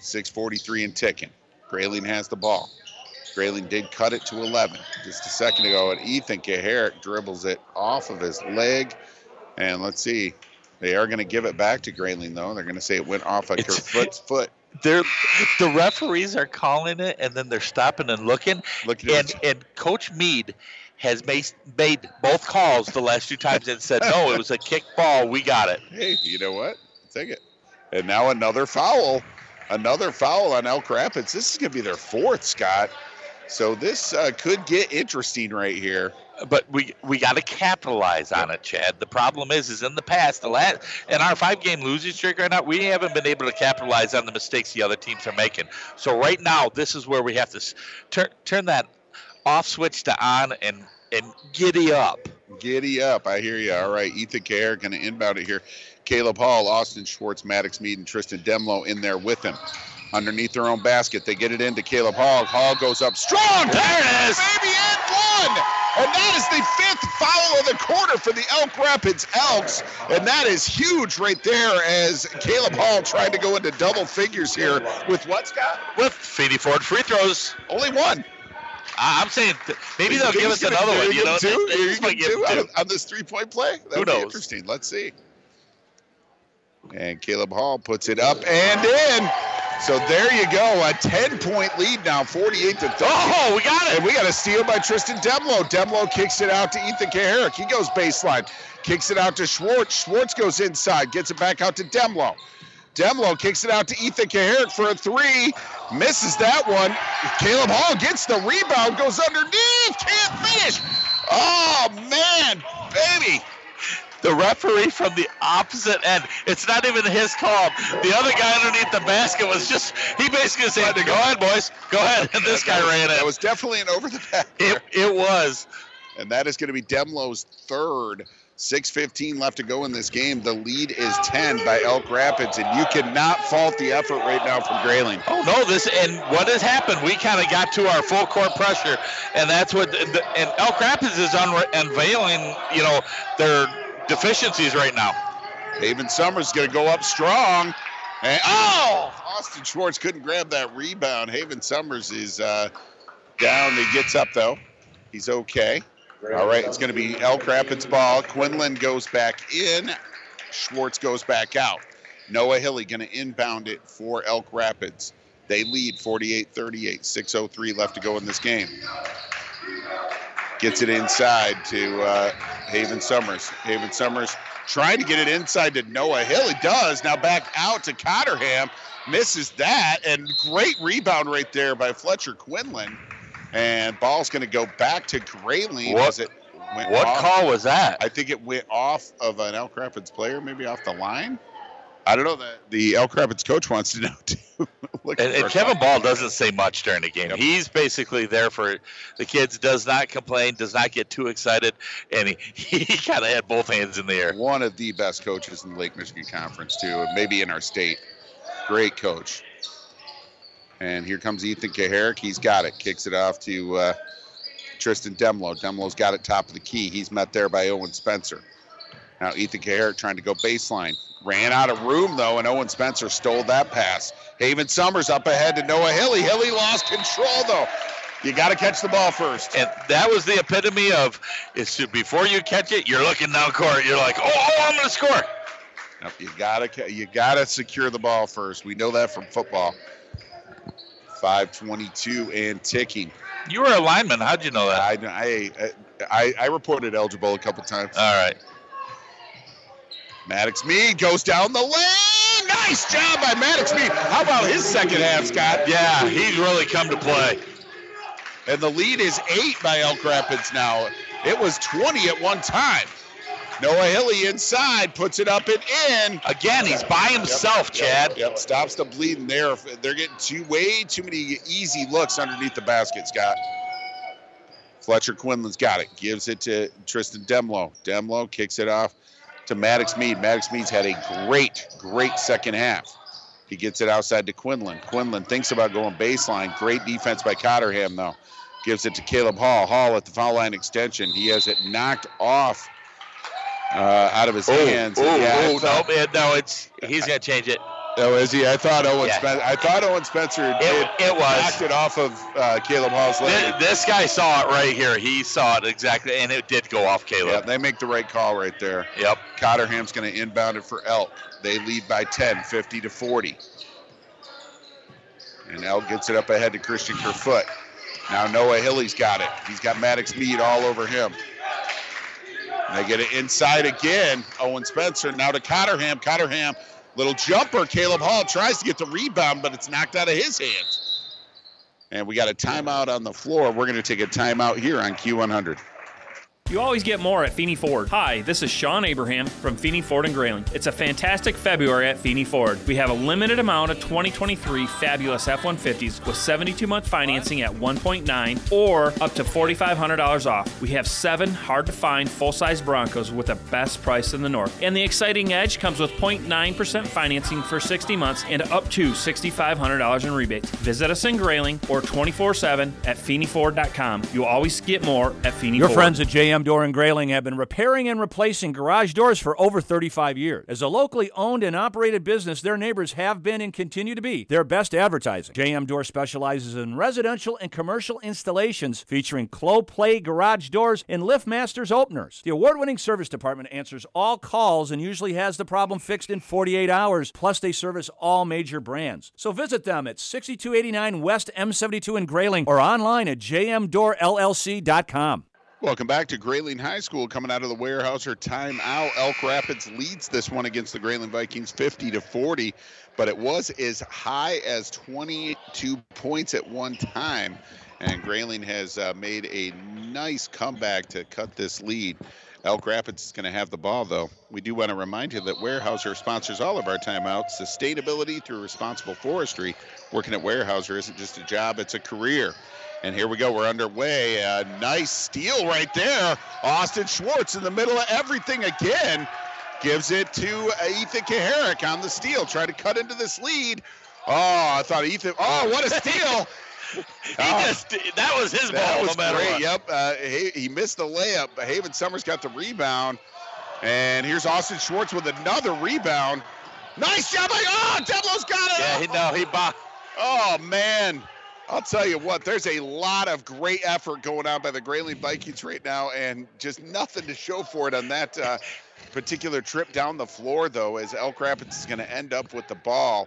A: 6:43 and ticking. Grayling has the ball. Grayling did cut it to 11 just a second ago, and Ethan Kaharick dribbles it off of his leg. And let's see, they are going to give it back to Grayling though. They're going to say it went off a Kerfoot's foot.
F: They're the referees are calling it, and then they're stopping and looking.
A: Looking
F: and and Coach Mead has made made both calls the last two times and said no, it was a kick ball. We got it.
A: Hey, you know what? Take it. And now another foul. Another foul on Elk Rapids. This is going to be their fourth, Scott. So this uh, could get interesting right here.
F: But we we got to capitalize on it, Chad. The problem is, is in the past, the last in our five game losing streak right now, we haven't been able to capitalize on the mistakes the other teams are making. So right now, this is where we have to turn turn that off switch to on and and giddy up.
A: Giddy up. I hear you. All right. Ethan Kerr going to inbound it here. Caleb Hall, Austin Schwartz, Maddox Mead, and Tristan Demlow in there with him. Underneath their own basket. They get it into Caleb Hall. Hall goes up strong.
F: There it is.
A: Baby and one. And that is the fifth foul of the quarter for the Elk Rapids Elks. And that is huge right there as Caleb Hall tried to go into double figures here with what, Scott?
F: With Feeney Ford free throws.
A: Only one.
F: I'm saying maybe they'll give us another one. You know, They-
A: two?
F: they
A: Are
F: just
A: you
F: might give
A: gonna
F: him
A: do
F: two.
A: on, this three-point play? That would be
F: knows?
A: interesting. Let's see. And Caleb Hall puts it up and in. So there you go, a 10-point lead now, 48 to 30.
F: Oh, we got it.
A: And we got a steal by Tristan Demlow. Demlow kicks it out to Ethan Kaharick. He goes baseline, kicks it out to Schwartz. Schwartz goes inside, gets it back out to Demlow. Demlow kicks it out to Ethan Kaharick for a three. Misses that one. Caleb Hall gets the rebound, goes underneath, can't finish. Oh, man, baby.
F: The referee from the opposite end. It's not even his call. The other guy underneath the basket was just, he basically said, go ahead, boys. Go ahead. And this guy
A: That
F: ran
A: That
F: it.
A: was definitely an over the back.
F: It, it was.
A: And that is going to be Demlow's third. 6.15 left to go in this game. The lead is 10 by Elk Rapids, and you cannot fault the effort right now from Grayling.
F: Oh no! This and what has happened? We kind of got to our full court pressure, and that's what. The, and Elk Rapids is unveiling, you know, their deficiencies right now.
A: Haven Summers going to go up strong. And, oh! Austin Schwartz couldn't grab that rebound. Haven Summers is uh, down. He gets up, though. He's okay. All right, it's going to be Elk Rapids ball. Quinlan goes back in. Schwartz goes back out. Noah Hilly going to inbound it for Elk Rapids. They lead 48 38. 6.03 left to go in this game. Gets it inside to uh, Haven Summers. Haven Summers trying to get it inside to Noah Hill. He does. Now back out to Cotterham. Misses that. And great rebound right there by Fletcher Quinlan. And ball's going to go back to Grayling
F: What-
A: as it
F: what
A: off.
F: call was that?
A: I think it went off of an Elk Rapids player, maybe off the line. I don't know. that The Elk Rapids coach wants to *laughs* know too.
F: And, and Kevin. Ball doesn't say much during the game. He's basically there for the kids. Does not complain. Does not get too excited, and he, *laughs* he kind of had both hands in the air.
A: One of the best coaches in the Lake Michigan Conference, too, and maybe in our state. Great coach. And here comes Ethan Kaharick. He's got it. Kicks it off to uh, Tristan Demlow. Demlow's got it top of the key. He's met there by Owen Spencer. Now Ethan Kaharick trying to go baseline. Ran out of room, though, and Owen Spencer stole that pass. Haven Summers up ahead to Noah Hilly. Hilly lost control, though. You got to catch the ball first.
F: And that was the epitome of is before you catch it, you're looking down court. You're like, oh, oh I'm going to score.
A: Nope, you gotta you gotta secure the ball first. We know that from football. 522 and ticking.
F: You were a lineman. How'd you know that?
A: I, I, I, I reported eligible a couple times.
F: All right.
A: Maddox Mead goes down the lane. Nice job by Maddox Mead. How about his second half, Scott?
F: Yeah, he's really come to play.
A: And the lead is eight by Elk Rapids now. It was 20 at one time. Noah Hilly inside, puts it up and in.
F: Again, he's by himself,
A: Yep,
F: Chad.
A: Yep, yep, stops the bleeding there. They're getting too way too many easy looks underneath the basket, Scott. Fletcher Quinlan's got it. Gives it to Tristan Demlo. Demlo kicks it off to Maddox Mead. Maddox Mead's had a great, great second half. He gets it outside to Quinlan. Quinlan thinks about going baseline. Great defense by Cotterham, though. Gives it to Caleb Hall. Hall at the foul line extension. He has it knocked off uh, out of his
F: Oh,
A: hands.
F: oh,
A: Yeah,
F: oh, no, it- no, it's he's gonna change it.
A: Oh, is he? I thought Owen
F: Yeah.
A: Spencer. I thought Owen Spencer did.
F: it it was.
A: knocked it off of uh, Caleb Hall's leg.
F: This, this guy saw it right here. He saw it exactly, and it did go off
A: Yeah,
F: Caleb.
A: they make the right call right there.
F: Yep.
A: Cotterham's going to inbound it for Elk. They lead by 10, 50 to 40. And Elk gets it up ahead to Christian Kerfoot. Now Noah Hilly's got it. He's got Maddox Mead all over him. And they get it inside again. Owen Spencer now to Cotterham. Cotterham, little jumper. Caleb Hall tries to get the rebound, but it's knocked out of his hands. And we got a timeout on the floor. We're going to take a timeout here on Q100.
E: You always get more at Feeney Ford. Hi, this is Sean Abraham from Feeney Ford and Grayling. It's a fantastic February at Feeney Ford. We have a limited amount of 2023 fabulous F-150s with 72-month financing at 1.9 or up to $4,500 off. We have seven hard-to-find full-size Broncos with the best price in the north. And the exciting Edge comes with 0.9% financing for 60 months and up to $6,500 in rebates. Visit us in Grayling or 24/7 at FeeneyFord.com. You'll always get more at Feeney
I: Your
E: Ford.
I: friends at JM Door and Grayling have been repairing and replacing garage doors for over 35 years. As a locally owned and operated business, their neighbors have been and continue to be their best advertising. JM Door specializes in residential and commercial installations featuring Clopay garage doors and LiftMasters openers. The award-winning service department answers all calls and usually has the problem fixed in 48 hours. Plus, they service all major brands. So visit them at 6289 West M72 in Grayling or online at jmdoorllc.com.
A: Welcome back to Grayling High School. Coming out of the Weyerhaeuser timeout, Elk Rapids leads this one against the Grayling Vikings 50 to 40, but it was as high as 22 points at one time. And Grayling has uh, made a nice comeback to cut this lead. Elk Rapids is going to have the ball, though. We do want to remind you that Weyerhaeuser sponsors all of our timeouts. Sustainability through responsible forestry. Working at Weyerhaeuser isn't just a job, it's a career. And here we go. We're underway. A nice steal right there. Austin Schwartz in the middle of everything again. Gives it to Ethan Kaharick on the steal. Try to cut into this lead. Oh, I thought Ethan. Oh, what a steal! *laughs*
F: He just that was his
A: that
F: ball,
A: was
F: no matter
A: great.
F: what.
A: Yep. Uh, he, he missed the layup. but Haven Summers got the rebound. And here's Austin Schwartz with another rebound. Nice job. By, oh, Demlo's got it.
F: Yeah, he no, he bought.
A: Oh man, I'll tell you what. There's a lot of great effort going on by the Grayling Vikings right now, and just nothing to show for it on that uh, particular trip down the floor. Though, as Elk Rapids is going to end up with the ball,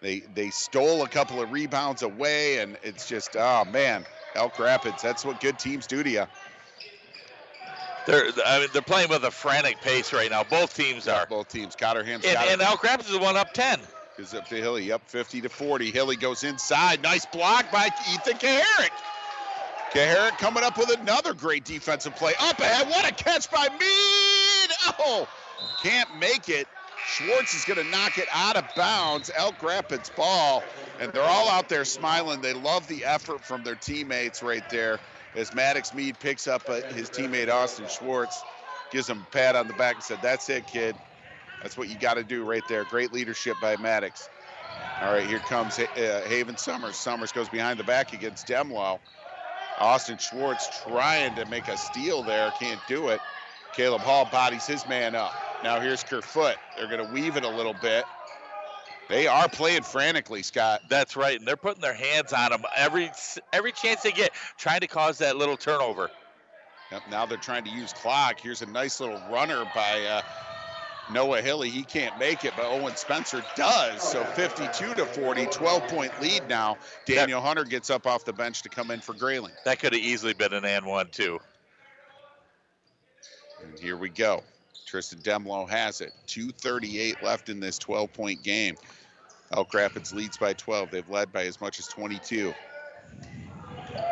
A: they they stole a couple of rebounds away, and it's just oh man, Elk Rapids. That's what good teams do to you.
F: They're I mean they're playing with a frantic pace right now. Both teams are.
A: Both teams. Cotterham's
F: And,
A: got it.
F: and Elk Rapids is one up ten.
A: Is up to Hilly. Up 50 to 40. Hilly goes inside. Nice block by Ethan Kaharick. Kaharick coming up with another great defensive play. Up ahead. What a catch by Mead. Oh, can't make it. Schwartz is going to knock it out of bounds. Elk Rapids ball. And they're all out there smiling. They love the effort from their teammates right there as Maddox Mead picks up uh, his teammate Austin Schwartz, gives him a pat on the back and said, That's it, kid. That's what you got to do right there. Great leadership by Maddox. All right, here comes uh, Haven Summers. Summers goes behind the back against Demlow. Austin Schwartz trying to make a steal there, can't do it. Caleb Hall bodies his man up. Now here's Kerfoot. They're going to weave it a little bit. They are playing frantically, Scott.
F: That's right, and they're putting their hands on him every every chance they get, trying to cause that little turnover.
A: Yep, now they're trying to use clock. Here's a nice little runner by uh, Noah Hilly, he can't make it, but Owen Spencer does. So 52 to 40, 12 point lead now. Daniel Hunter gets up off the bench to come in for Grayling.
F: That could have easily been an and one too.
A: And here we go. Tristan Demlow has it. 238 left in this 12 point game. Elk Rapids leads by 12. They've led by as much as 22.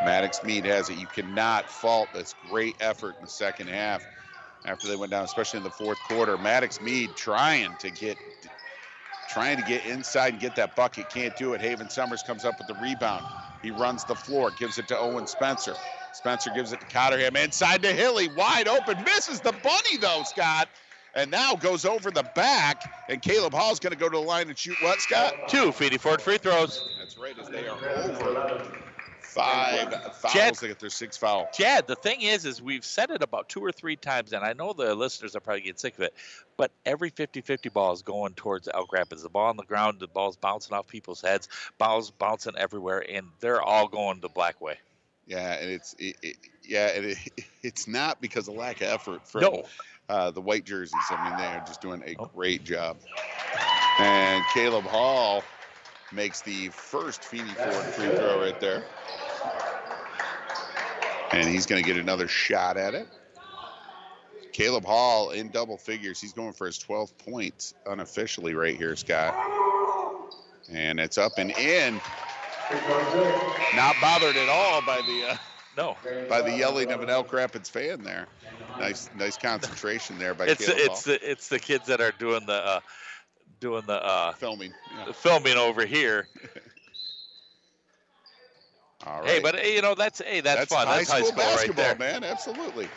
A: Maddox Mead has it. You cannot fault this great effort in the second half after they went down, especially in the fourth quarter. Maddox Mead trying to get trying to get inside and get that bucket. Can't do it. Haven Summers comes up with the rebound. He runs the floor, gives it to Owen Spencer. Spencer gives it to Cotterham inside to Hilly, wide open, misses the bunny though, Scott. And now goes over the back, and Caleb Hall's going to go to the line and shoot what, Scott?
F: Two Feeney Ford free throws.
A: That's right, as they are over five fouls.
F: Chad-
A: They get their sixth foul.
F: Chad, the thing is, is we've said it about two or three times, and I know the listeners are probably getting sick of it, but every 50-50 ball is going towards Elk Rapids. The ball on the ground, the ball's bouncing off people's heads, balls bouncing everywhere, and they're all going the black way.
A: Yeah, and it's it, it, yeah, and it, *laughs* it's not because of lack of effort from
F: No.
A: uh, the white jerseys. I mean, they're just doing a great job. And Caleb Hall makes the first Feeney Ford free throw right there, and he's going to get another shot at it. Caleb Hall in double figures. He's going for his 12th point unofficially right here, Scott. And it's up and in. Not bothered at all by the uh,
F: no
A: by the yelling of an Elk Rapids fan there. Nice nice concentration there by
F: It's
A: Caleb
F: it's
A: Hall.
F: the it's the kids that are doing the uh, doing the uh,
A: filming
F: filming over here. *laughs*
A: All
F: Hey, but hey, you know that's hey that's, fun.
A: High
F: That's high
A: school
F: school
A: basketball,
F: there.
A: man. Absolutely.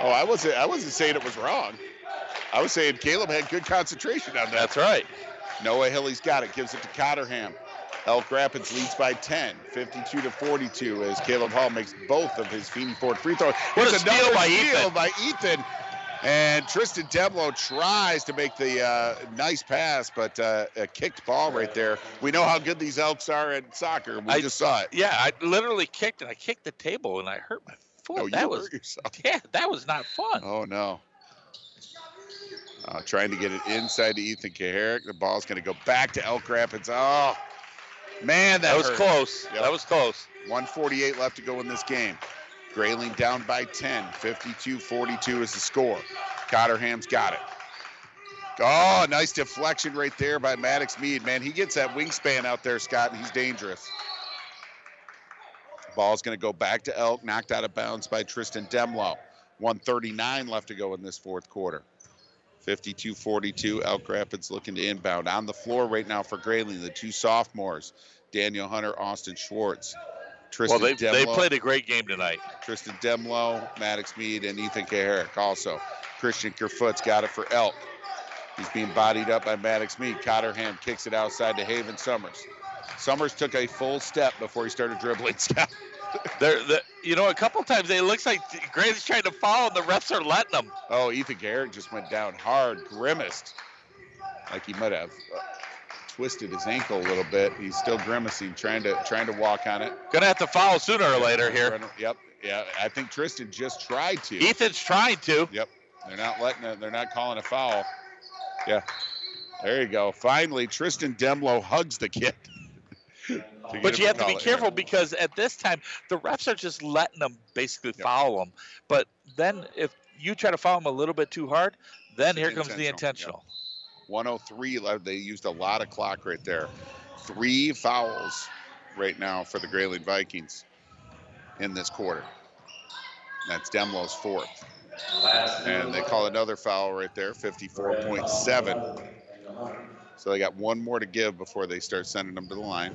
A: Oh, I wasn't I wasn't saying it was wrong. I was saying Caleb had good concentration on that.
F: That's right.
A: Noah Hilly's got it. Gives it to Cotterham. Elk Rapids leads by 10, 52 to 42, as Caleb Hall makes both of his Feeney Ford free throws.
F: What a steal by Ethan.
A: by Ethan. And Tristan Demlow tries to make the uh, nice pass, but uh, a kicked ball right there. We know how good these Elks are at soccer. We
F: I
A: just saw it.
F: Yeah, I literally kicked and I kicked the table and I hurt my foot.
A: Oh, you
F: that
A: hurt
F: was
A: yourself. *laughs*
F: yeah, that was not fun.
A: Oh no. Uh, trying to get it inside to Ethan Kaharick. The ball's going to go back to Elk Rapids. Oh, man, that,
F: That was
A: hurt.
F: close.
A: Yep.
F: That was close.
A: 148 left to go in this game. Grayling down by 10. 52-42 is the score. Cotterham's got it. Oh, nice deflection right there by Maddox Mead. Man, he gets that wingspan out there, Scott, and he's dangerous. Ball's going to go back to Elk, knocked out of bounds by Tristan Demlow. 139 left to go in this fourth quarter. 52-42, Elk Rapids looking to inbound. On the floor right now for Grayling, the two sophomores, Daniel Hunter, Austin Schwartz. Tristan
F: well, they they
A: Demlow-
F: played a great game tonight.
A: Tristan Demlow, Maddox Mead, and Ethan Kaharick also. Christian Kerfoot's got it for Elk. He's being bodied up by Maddox Mead. Cotterham kicks it outside to Haven Summers. Summers took a full step before he started dribbling. *laughs* Scott.
F: They're, the, you know, a couple times it looks like Gray's trying to foul and the refs are letting them.
A: Oh, Ethan Garrett just went down hard, grimaced, like he might have uh, twisted his ankle a little bit. He's still grimacing, trying to trying to walk on it.
F: Gonna have to foul sooner or later here.
A: Yep, yeah. I think Tristan just tried to.
F: Ethan's trying to.
A: Yep, they're not letting it. They're not calling a foul. Yeah, there you go. Finally, Tristan Demlow hugs the kid. *laughs*
F: But you have to be
A: it.
F: careful because at this time the refs are just letting them basically foul them. But then if you try to foul them a little bit too hard, then here comes the
A: Intentional,
F: intentional.
A: 103 left. They used a lot of clock right there. Three fouls right now for the Grayling Vikings in this quarter. That's Demlow's fourth. And they call another foul right there, 54.7. So they got one more to give before they start sending them to the line.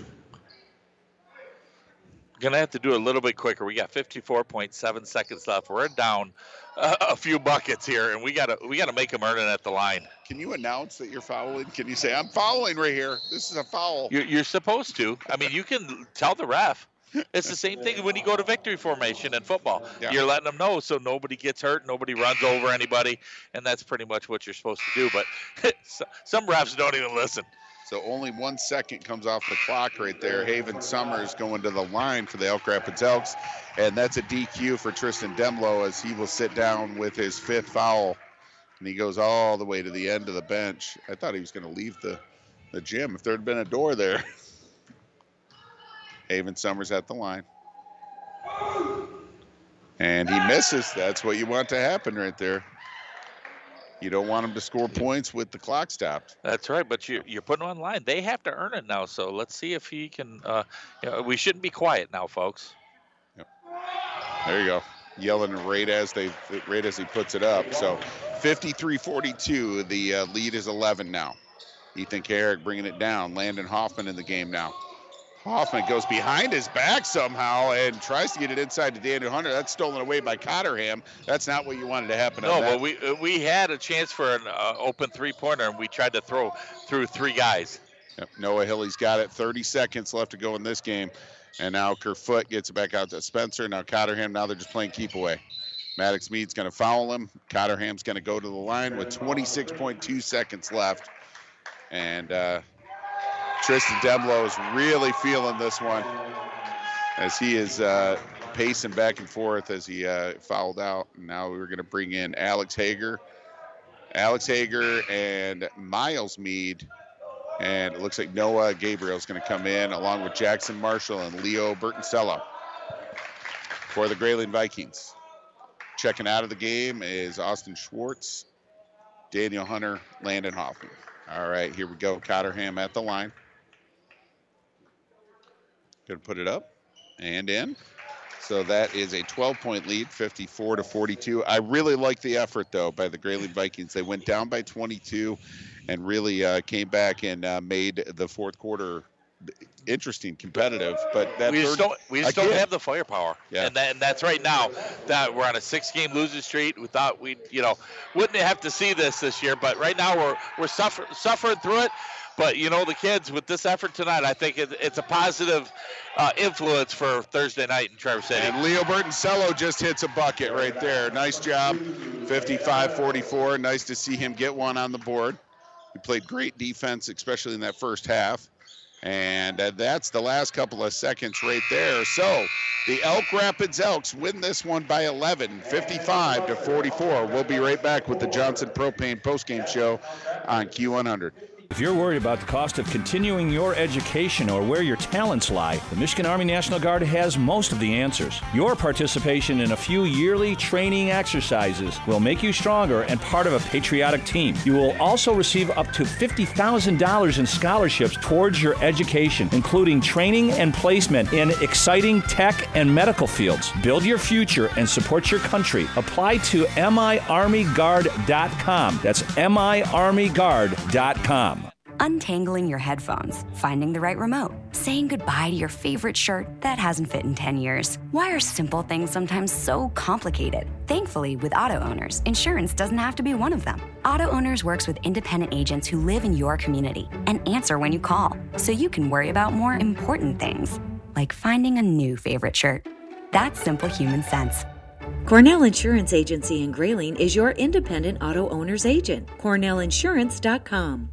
F: Gonna have to do a little bit quicker. We got 54.7 seconds left. We're down uh, a few buckets here, and we gotta we gotta make them earn it at the line.
A: Can you announce that you're fouling? Can you say, I'm fouling right here? This is a foul.
F: You're, you're supposed to. I mean, you can tell the ref. It's the same thing when you go to victory formation in football.
A: Yeah.
F: You're letting them know so nobody gets hurt, nobody runs over anybody, and that's pretty much what you're supposed to do. But *laughs* some refs don't even listen.
A: So only one second comes off the clock right there. Haven Summers going to the line for the Elk Rapids Elks. And that's a DQ for Tristan Demlow as he will sit down with his fifth foul. and he goes all the way to the end of the bench. I thought he was going to leave the, the gym if there had been a door there. *laughs* Haven Summers at the line. And he misses. That's what you want to happen right there. You don't want him to score points with the clock stopped.
F: That's right, but you, you're putting him on line. They have to earn it now. So let's see if he can. Uh, you know, we shouldn't be quiet now, folks.
A: There you go. Yelling right as they right as he puts it up. So 53-42. The uh, lead is 11 now. Ethan Kaharick bringing it down. Landon Hoffman in the game now. Hoffman goes behind his back somehow and tries to get it inside to Daniel Hunter. That's stolen away by Cotterham. That's not what you wanted to happen.
F: No, but we uh, we had a chance for an uh, open three pointer, and we tried to throw through three guys.
A: Yep, Noah Hilly's got it. 30 seconds left to go in this game. And now Kerfoot gets it back out to Spencer. Now Cotterham, now they're just playing keep away. Maddox Mead's going to foul him. Cotterham's going to go to the line with 26.2 seconds left. And uh, Tristan Demlo is really feeling this one as he is uh, pacing back and forth as he uh, fouled out. Now we're going to bring in Alex Hager. Alex Hager and Miles Mead. And it looks like Noah Gabriel is going to come in along with Jackson Marshall and Leo Bertoncello for the Grayling Vikings. Checking out of the game is Austin Schwartz, Daniel Hunter, Landon Hoffman. All right, here we go. Cotterham at the line. Going to put it up and in. So that is a 12 point lead, 54 to 42. I really like the effort, though, by the Grayling Vikings. They went down by 22 and really uh, came back and uh, made the fourth quarter interesting, competitive. But that
F: we just don't we just don't have the firepower.
A: Yeah.
F: And, that, and that's right now that we're on a six game losing streak. We thought we'd, you know wouldn't have to see this this year, but right now we're we're suffer, suffering through it. But you know the kids with this effort tonight, I think it, it's a positive uh, influence for Thursday night in Traverse City.
A: And Leo Bertoncello just hits a bucket right there. Nice job. 55 44. Nice to see him get one on the board. He played great defense, especially in that first half. And uh, that's the last couple of seconds right there. So the Elk Rapids Elks win this one by 11, 55 to 44. We'll be right back with the Johnson Propane postgame show on Q100.
I: If you're worried about the cost of continuing your education or where your talents lie, the Michigan Army National Guard has most of the answers. Your participation in a few yearly training exercises will make you stronger and part of a patriotic team. You will also receive up to $50,000 in scholarships towards your education, including training and placement in exciting tech and medical fields. Build your future and support your country. Apply to miarmyguard.com. That's miarmyguard.com.
Q: Untangling your headphones, finding the right remote, saying goodbye to your favorite shirt that hasn't fit in 10 years. Why are simple things sometimes so complicated? Thankfully, with auto owners, insurance doesn't have to be one of them. Auto Owners works with independent agents who live in your community and answer when you call, so you can worry about more important things, like finding a new favorite shirt. That's simple human sense.
G: Cornell Insurance Agency in Grayling is your independent auto owner's agent. CornellInsurance.com.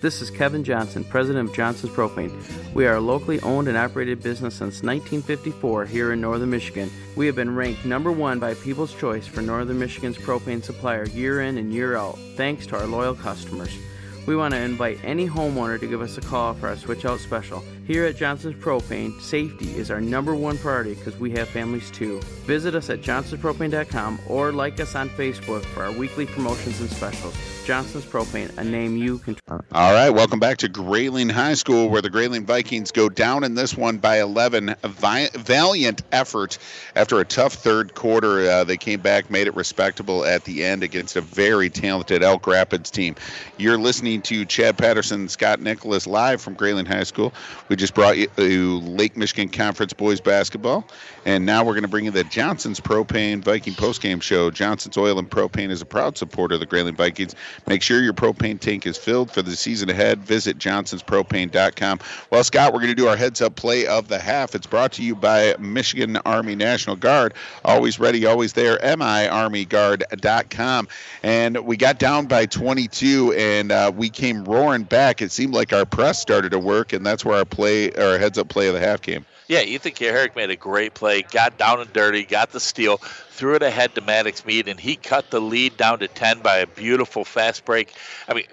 B: This is Kevin Johnson, president of Johnson's Propane. We are a locally owned and operated business since 1954 here in northern Michigan. We have been ranked number one by People's Choice for northern Michigan's propane supplier year in and year out, thanks to our loyal customers. We want to invite any homeowner to give us a call for our switch out special. Here at Johnson's Propane, safety is our number one priority because we have families too. Visit us at johnsonspropane.com or like us on Facebook for our weekly promotions and specials. Johnson's Propane, a name you can trust.
A: All right, welcome back to Grayling High School, where the Grayling Vikings go down in this one by 11. A vi- valiant effort after a tough third quarter. Uh, they came back, made it respectable at the end against a very talented Elk Rapids team. You're listening to Chad Patterson and Scott Nicholas live from Grayling High School. We just brought you uh, Lake Michigan Conference boys basketball, and now we're going to bring you the Johnson's Propane Viking postgame show. Johnson's Oil and Propane is a proud supporter of the Grayling Vikings. Make sure your propane tank is filled for the season ahead. Visit johnsonspropane.com. Well, Scott, we're going to do our heads up play of the half. It's brought to you by Michigan Army National Guard. Always ready, always there. MIArmyGuard.com. And we got down by 22 and uh, we came roaring back. It seemed like our press started to work, and that's where our play, our heads up play of the half game.
F: Yeah, Ethan Kaharick made a great play, got down and dirty, got the steal, threw it ahead to Maddox Mead, and he cut the lead down to 10 by a beautiful fast break. I mean,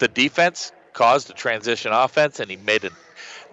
F: the defense caused a transition offense, and he made a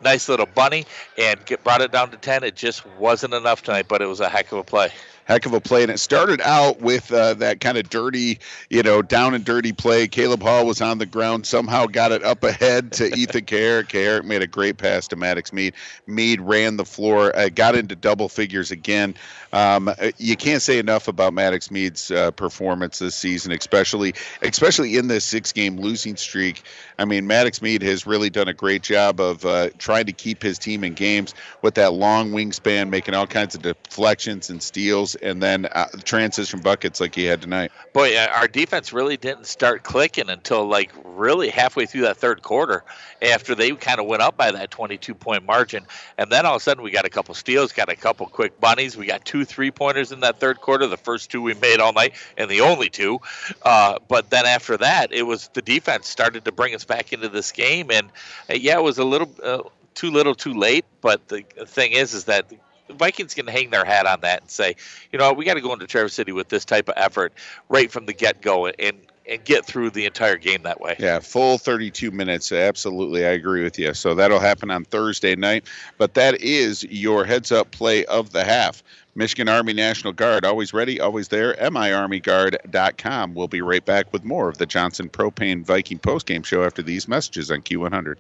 F: nice little bunny and get, brought it down to 10. It just wasn't enough tonight, but it was a heck of a play.
A: Heck of a play. And it started out with uh, that kind of dirty, you know, down and dirty play. Caleb Hall was on the ground, somehow got it up ahead to *laughs* Ethan Kaharick. Kaharick made a great pass to Maddox Mead. Mead ran the floor, uh, got into double figures again. Um, uh, you can't say enough about Maddox Mead's uh, performance this season, especially especially in this six-game losing streak. I mean, Maddox Mead has really done a great job of uh, trying to keep his team in games with that long wingspan, making all kinds of deflections and steals, and then uh, transition buckets like he had tonight.
F: Boy, our defense really didn't start clicking until like really halfway through that third quarter after they kind of went up by that 22 point margin. And then all of a sudden we got a couple steals, got a couple quick bunnies. We got two three pointers in that third quarter, the first two we made all night and the only two. Uh, but then after that, it was the defense started to bring us back into this game. And uh, yeah, it was a little uh, too little too late. But the thing is, is that Vikings can hang their hat on that and say, you know, we got to go into Traverse City with this type of effort right from the get go and and get through the entire game that way.
A: Yeah, full 32 minutes. Absolutely, I agree with you. So that'll happen on Thursday night. But that is your heads up play of the half. Michigan Army National Guard, always ready, always there. MIArmyGuard.com. We'll be right back with more of the Johnson Propane Viking postgame show after these messages on Q100.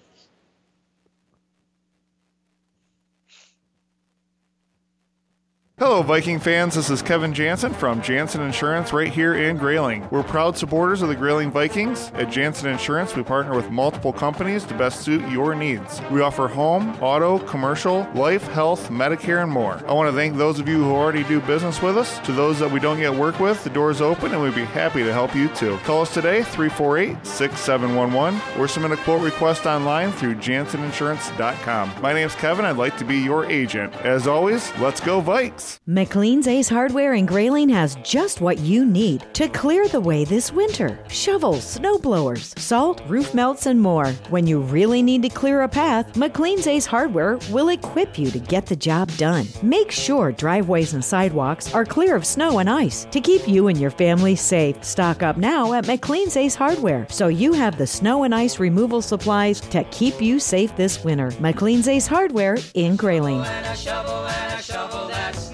C: Hello, Viking fans. This is Kevin Jansen from Jansen Insurance right here in Grayling. We're proud supporters of the Grayling Vikings. At Jansen Insurance, we partner with multiple companies to best suit your needs. We offer home, auto, commercial, life, health, Medicare, and more. I want to thank those of you who already do business with us. To those that we don't yet work with, the door is open and we'd be happy to help you too. Call us today, 348 6711, or submit a quote request online through janseninsurance.com. My name's Kevin. I'd like to be your agent. As always, let's go, Vikes!
G: McLean's Ace Hardware in Grayling has just what you need to clear the way this winter. Shovels, snow blowers, salt, roof melts, and more. When you really need to clear a path, McLean's Ace Hardware will equip you to get the job done. Make sure driveways and sidewalks are clear of snow and ice to keep you and your family safe. Stock up now at McLean's Ace Hardware so you have the snow and ice removal supplies to keep you safe this winter. McLean's Ace Hardware in Grayling.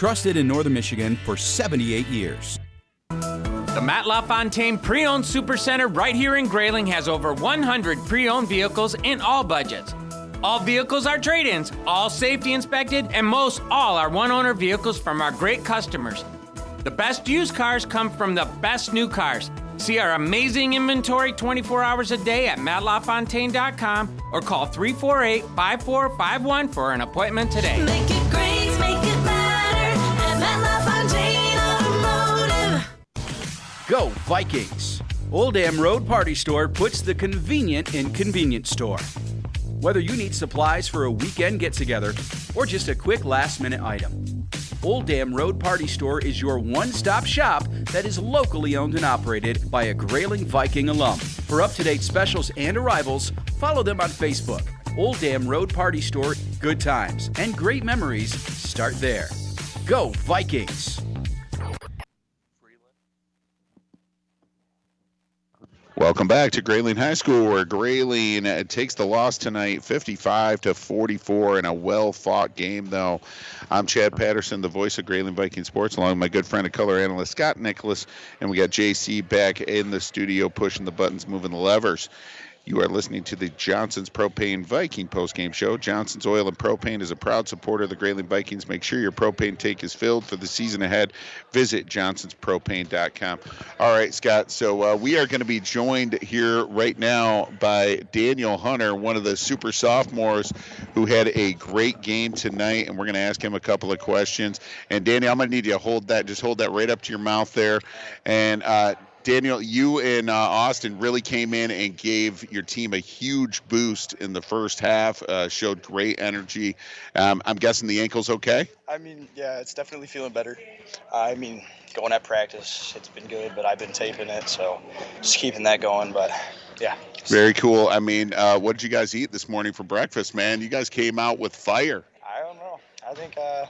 D: Trusted in Northern Michigan for 78 years.
M: The Matt LaFontaine Pre-Owned Supercenter right here in Grayling has over 100 pre-owned vehicles in all budgets. All vehicles are trade-ins, all safety inspected, and most all are one-owner vehicles from our great customers. The best used cars come from the best new cars. See our amazing inventory 24 hours a day at mattlafontaine.com or call 348-5451 for an appointment today.
D: Go Vikings! Old Dam Road Party Store puts the convenient in convenience store. Whether you need supplies for a weekend get together or just a quick last minute item, Old Dam Road Party Store is your one stop shop that is locally owned and operated by a Grayling Viking alum. For up to date specials and arrivals, Follow them on Facebook. Old Dam Road Party Store, good times and great memories start there. Go Vikings!
A: Welcome back to Grayling High School, where Grayling uh, takes the loss tonight, 55 to 44, in a well-fought game. Though, I'm Chad Patterson, the voice of Grayling Viking Sports, along with my good friend and color analyst Scott Nicholas, and we got JC back in the studio, pushing the buttons, moving the levers. You are listening to the Johnson's Propane Viking postgame show. Johnson's Oil and Propane is a proud supporter of the Grayling Vikings. Make sure your propane tank is filled for the season ahead. Visit johnsonspropane.com. All right, Scott. So uh, we are going to be joined here right now by Daniel Hunter, one of the super sophomores who had a great game tonight, and we're going to ask him a couple of questions. And Daniel, I'm going to need you to hold that, just hold that right up to your mouth there, and. Uh, Daniel, you and uh, Austin really came in and gave your team a huge boost in the first half. Uh, showed great energy. Um, I'm guessing the ankle's okay.
R: I mean, yeah, it's definitely feeling better. I mean, going at practice, it's been good, but I've been taping it, so just keeping that going. But yeah,
A: Very cool. I mean, uh, what did you guys eat this morning for breakfast, man? You guys came out with fire.
R: I don't know. I think, uh,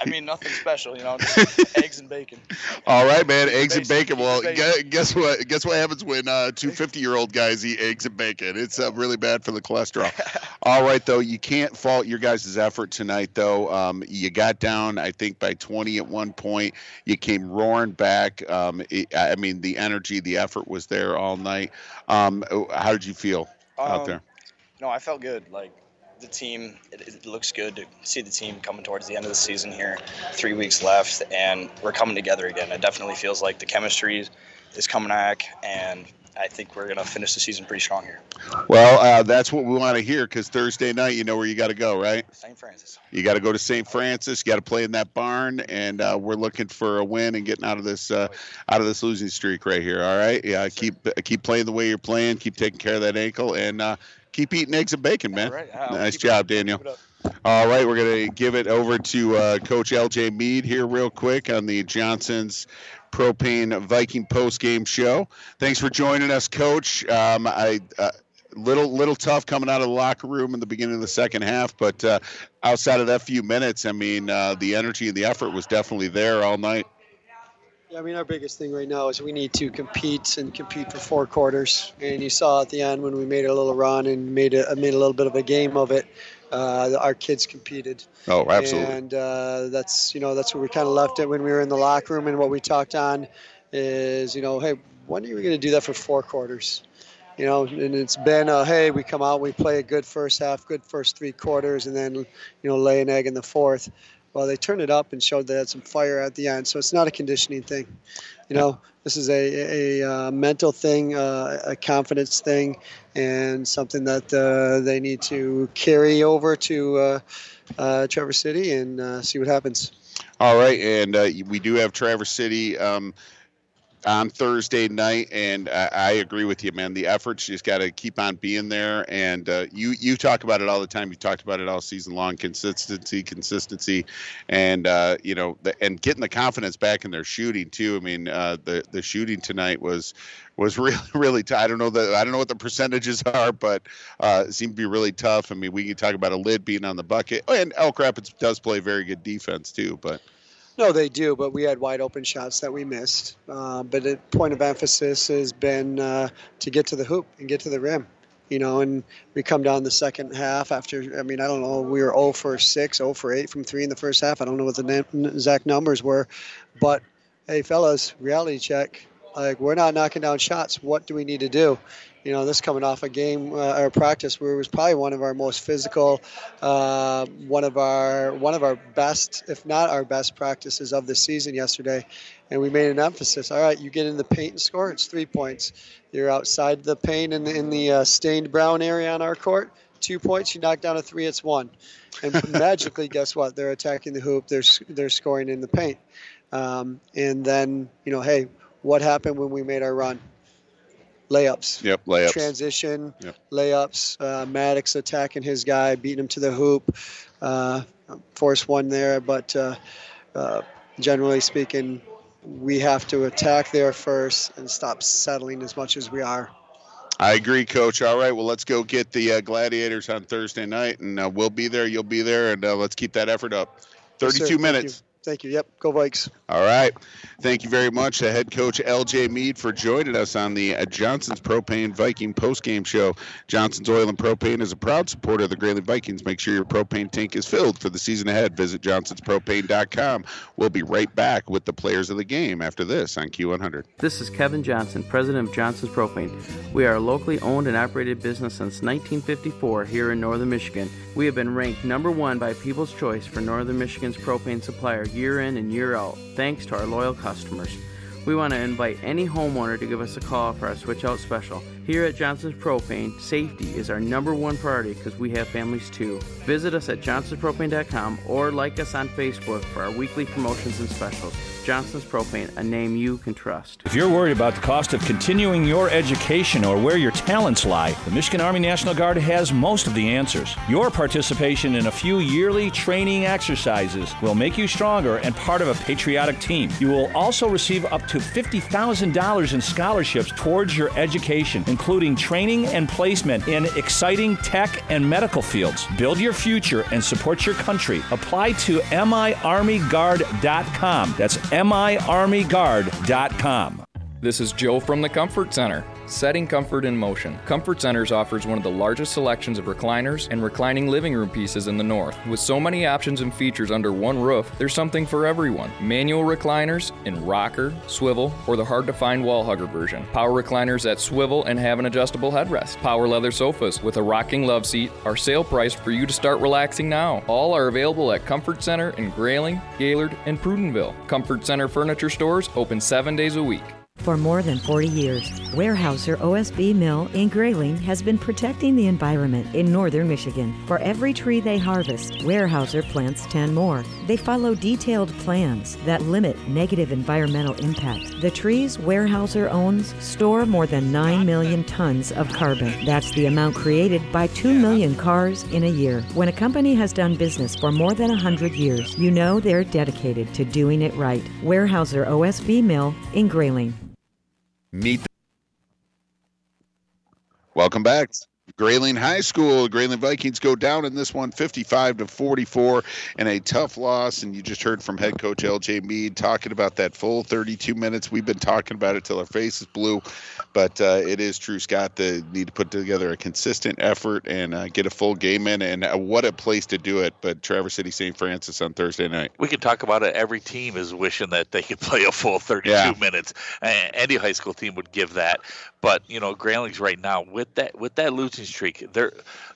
R: I mean, nothing special, you know, just *laughs* eggs and bacon.
A: All right, man. Eggs and bacon. Well, gu- guess what? Guess what happens when uh, two 50 year old guys eat eggs and bacon? It's uh, really bad for the cholesterol. *laughs* All right, though. You can't fault your guys' effort tonight, though. Um, you got down, I think, by 20 at one point. You came roaring back. Um, it, I mean, the energy, the effort was there all night. Um, how did you feel out
R: Um,
A: there?
R: No, I felt good. Like the team, it, it looks good to see the team coming towards the end of the season here. Three weeks left, and we're coming together again. It definitely feels like the chemistry is coming back, and I think we're gonna finish the season pretty strong here.
A: Well, uh, that's what we want to hear because Thursday night, you know where you got to go, right?
R: St. Francis.
A: You got to go to St. Francis. You got to play in that barn, and uh, we're looking for a win and getting out of this uh, out of this losing streak right here. All right, yeah. Keep keep playing the way you're playing. Keep taking care of that ankle, and uh, keep eating eggs and bacon, man.
R: I'll
A: nice job, Daniel. All right, we're gonna give it over to uh, Coach LJ Mead here real quick on the Johnson's Propane Viking post game show. Thanks for joining us, Coach. Um, I. Uh, little little tough coming out of the locker room in the beginning of the second half, but uh, outside of that few minutes, I mean, uh, the energy and the effort was definitely there all night.
S: Yeah, I mean, our biggest thing right now is we need to compete and compete for four quarters. And you saw at the end when we made a little run and made a made a little bit of a game of it. Uh, our kids competed.
A: Oh, absolutely.
S: And uh, that's you know that's where we kind of left it when we were in the locker room. And what we talked on is you know, hey, when are we going to do that for four quarters? You know, and it's been uh, hey, we come out, we play a good first half, good first three quarters, and then you know lay an egg in the fourth. Well, they turned it up and showed they had some fire at the end. So it's not a conditioning thing. You know, this is a, a, uh mental thing, uh, a confidence thing, and something that uh, they need to carry over to uh, uh, Traverse City and uh, see what happens.
A: All right, and we do have Traverse City um, on Thursday night, and I, I agree with you, man. The efforts just got to keep on being there, and uh, you you talk about it all the time. You talked about it all season long: consistency, consistency, and uh, you know, the, and getting the confidence back in their shooting too. I mean, uh, the the shooting tonight was was *laughs* really really tough. I don't know the I don't know what the percentages *laughs* are, but uh, it seemed to be really tough. I mean, we can talk about a lid being on the bucket, oh, and Elk Rapids does play very good defense too, but.
S: No, they do, but we had wide open shots that we missed. Uh, but the point of emphasis has been uh, to get to the hoop and get to the rim. You know, and we come down the second half after, I mean, I don't know, we were 0 for 6, 0 for 8 from 3 in the first half. I don't know what the exact numbers were. But hey, fellas, reality check. Like, we're not knocking down shots. What do we need to do? You know, this coming off a game uh, or practice where it was probably one of our most physical, uh, one of our one of our best, if not our best practices of the season yesterday, and we made an emphasis. All right, you get in the paint and score. It's three points. You're outside the paint in the, in the uh, stained brown area on our court. Two points. You knock down a three. It's one. And *laughs* magically, guess what? They're attacking the hoop. They're they're scoring in the paint. Um, and then you know, hey, what happened when we made our run? Layups.
A: Yep, layups.
S: Transition,
A: Yep.
S: layups. Uh, Maddox attacking his guy, beating him to the hoop. Uh, force one there, but uh, uh, generally speaking, we have to attack there first and stop settling as much as we are.
A: I agree, Coach. All right, well, let's go get the uh, Gladiators on Thursday night, and uh, we'll be there. You'll be there, and uh, let's keep that effort up.
S: Yes.
A: 32
S: Thank
A: minutes.
S: You. Thank you. Yep. Go Vikes.
A: All right. Thank you very much, to head coach LJ Mead, for joining us on the uh, Johnson's Propane Viking postgame show. Johnson's Oil and Propane is a proud supporter of the Grayling Vikings. Make sure your propane tank is filled for the season ahead. Visit johnsonspropane.com. We'll be right back with the players of the game after this on Q100.
B: This is Kevin Johnson, president of Johnson's Propane. We are a locally owned and operated business since 1954 here in northern Michigan. We have been ranked number one by People's Choice for northern Michigan's propane supplier year in and year out, thanks to our loyal customers. We want to invite any homeowner to give us a call for our switch out special. Here at Johnson's Propane, safety is our number one priority because we have families too. Visit us at johnsonspropane.com or like us on Facebook for our weekly promotions and specials. Johnson's Propane, a name you can trust.
I: If you're worried about the cost of continuing your education or where your talents lie, the Michigan Army National Guard has most of the answers. Your participation in a few yearly training exercises will make you stronger and part of a patriotic team. You will also receive up to $50,000 in scholarships towards your education, including training and placement in exciting tech and medical fields. Build your future and support your country. Apply to miarmyguard.com. That's miarmyguard.com.
H: This is Joe from the Comfort Center. Setting comfort in motion. Comfort Centers offers one of the largest selections of recliners and reclining living room pieces in the north. With so many options and features under one roof, there's something for everyone. Manual recliners in rocker, swivel, or the hard to find wall hugger version. Power recliners that swivel and have an adjustable headrest. Power leather sofas with a rocking love seat are sale priced for you to start relaxing now. All are available at Comfort Center in Grayling, Gaylord, and Prudenville. Comfort Center furniture stores open seven days a week.
G: For more than 40 years, Weyerhaeuser OSB Mill in Grayling has been protecting the environment in northern Michigan. For every tree they harvest, Weyerhaeuser plants 10 more. They follow detailed plans that limit negative environmental impact. The trees Weyerhaeuser owns store more than 9 million tons of carbon. That's the amount created by 2 million cars in a year. When a company has done business for more than 100 years, you know they're dedicated to doing it right. Weyerhaeuser OSB Mill in Grayling.
A: Meet. The- Welcome back. Grayling High School. Grayling Vikings go down in this one 55 to 44 and a tough loss. And you just heard from head coach LJ Mead talking about that full 32 minutes. We've been talking about it till our face is blue. But uh, it is true, Scott, the need to put together a consistent effort and uh, get a full game in. And uh, what a place to do it. But Traverse City St. Francis on Thursday night.
F: We can talk about it. Every team is wishing that they could *laughs* play a full 32
A: Yeah.
F: minutes. Uh, Any high school team would give that. But you know, Grayling's right now with that with that losing streak, they're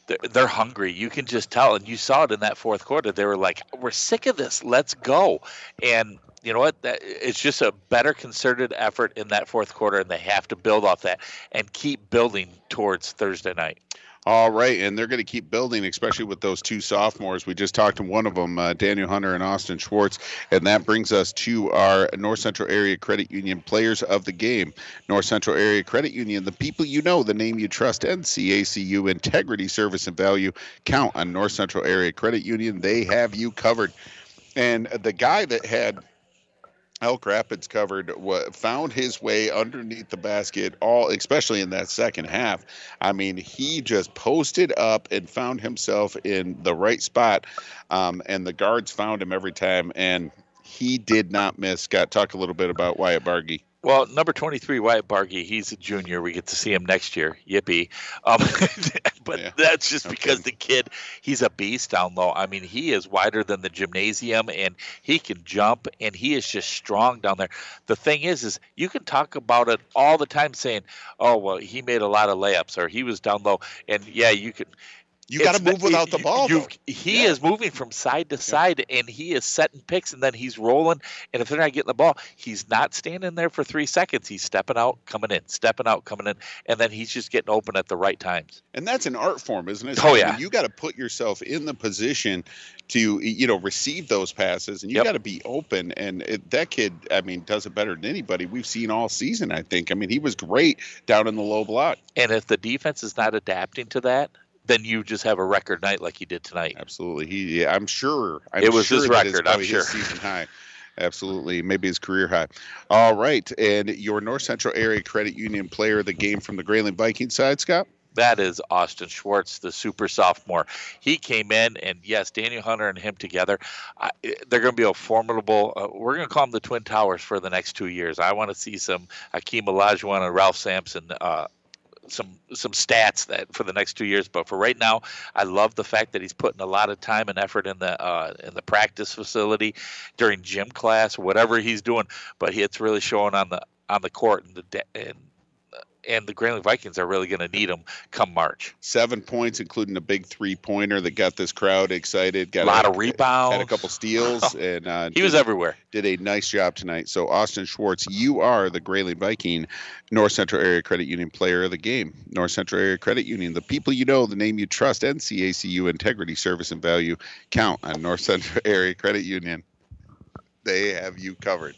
F: they're, they're hungry. You can just tell, and you saw it in that fourth quarter. They were like, "We're sick of this. Let's go." And you know what? That, it's just a better concerted effort in that fourth quarter, and they have to build off that and keep building towards Thursday night.
A: All right, and they're going to keep building, especially with those two sophomores. We just talked to one of them, uh, Daniel Hunter and Austin Schwartz, and that brings us to our North Central Area Credit Union players of the game. North Central Area Credit Union, the people you know, the name you trust, NCACU, integrity, service, and value. Count on North Central Area Credit Union. They have you covered. And the guy that had Elk Rapids covered what found his way underneath the basket all especially in that second half. I mean, he just posted up and found himself in the right spot. Um, and the guards found him every time and he did not miss. Scott, talk a little bit about Wyatt Bargy.
F: Well, number 23, Wyatt Bargy, he's a junior. We get to see him next year. Yippee. Um, *laughs* but that's just because the kid, he's a beast down low. I mean, he is wider than the gymnasium and he can jump and he is just strong down there. The thing is, is you can talk about it all the time saying, oh, well, he made a lot of layups or he was down low. And yeah, you can.
A: You gotta move
F: not-
A: without the ball,
F: he is moving from side to side and he is setting picks and then he's rolling. And if they're not getting the ball, he's not standing there for three seconds. He's stepping out, coming in, stepping out, coming in, and then he's just getting open at the right times.
A: And that's an art form, isn't it?
F: Oh,
A: I mean,
F: yeah.
A: you got to put yourself in the position to you know receive those passes, and you
F: Yep.
A: got to be open. And it, that kid, I mean, does it better than anybody we've seen all season. I think. I mean, he was great down in the low block.
F: And if the defense is not adapting to that, then you just have a record night like you did tonight.
A: Absolutely. He, yeah, I'm sure. I'm
F: It was
A: sure
F: his record, I'm sure.
A: season high. Absolutely. Maybe his career high. All right. And your North Central Area Credit Union player of the game from the Grayling Viking side, Scott?
F: That is Austin Schwartz, the super sophomore. He came in, and yes, Daniel Hunter and him together, I, they're going to be a formidable. Uh, we're going to call them the Twin Towers for the next two years. I want to see some Akeem Olajuwon and Ralph Sampson uh, some some stats that for the next two years. But for right now, I love the fact that he's putting a lot of time and effort in the uh, in the practice facility during gym class, whatever he's doing. But it's really showing on the on the court and the and and the Grayling Vikings are really going to need him come March.
A: Seven points, including a big three pointer that got this crowd excited. Got
F: A lot of rebounds.
A: Had a couple steals, *laughs* and uh,
F: He was
A: did-
F: everywhere.
A: Did a nice job tonight. So Austin Schwartz, you are the Grayling Viking North Central Area Credit Union Player of the Game. North Central Area Credit Union, the people you know, the name you trust, NCACU integrity, service, and value count on North Central Area Credit Union. They have you covered.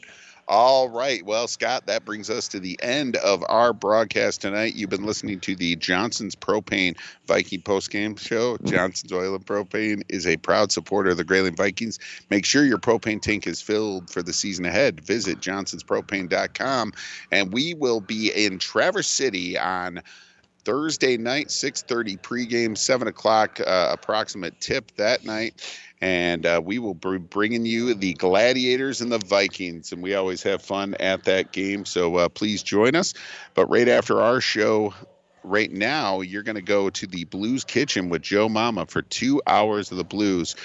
A: All right. Well, Scott, that brings us to the end of our broadcast tonight. You've been listening to the Johnson's Propane Viking postgame show. Johnson's Oil and Propane is a proud supporter of the Grayling Vikings. Make sure your propane tank is filled for the season ahead. Visit johnsonspropane.com, and we will be in Traverse City on Thursday night, 6:30 pregame, 7 o'clock uh, approximate tip that night. And uh, we will be bringing you the Gladiators and the Vikings, and we always have fun at that game. So uh, please join us. But right after our show, right now, you're going to go to the Blues Kitchen with Joe Mama for two hours of the blues.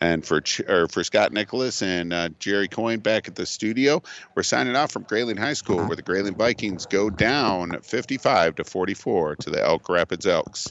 A: And for for Scott Nicholas and uh, Jerry Coyne back at the studio, we're signing off from Grayling High School, where the Grayling Vikings go down 55 to 44 to the Elk Rapids Elks.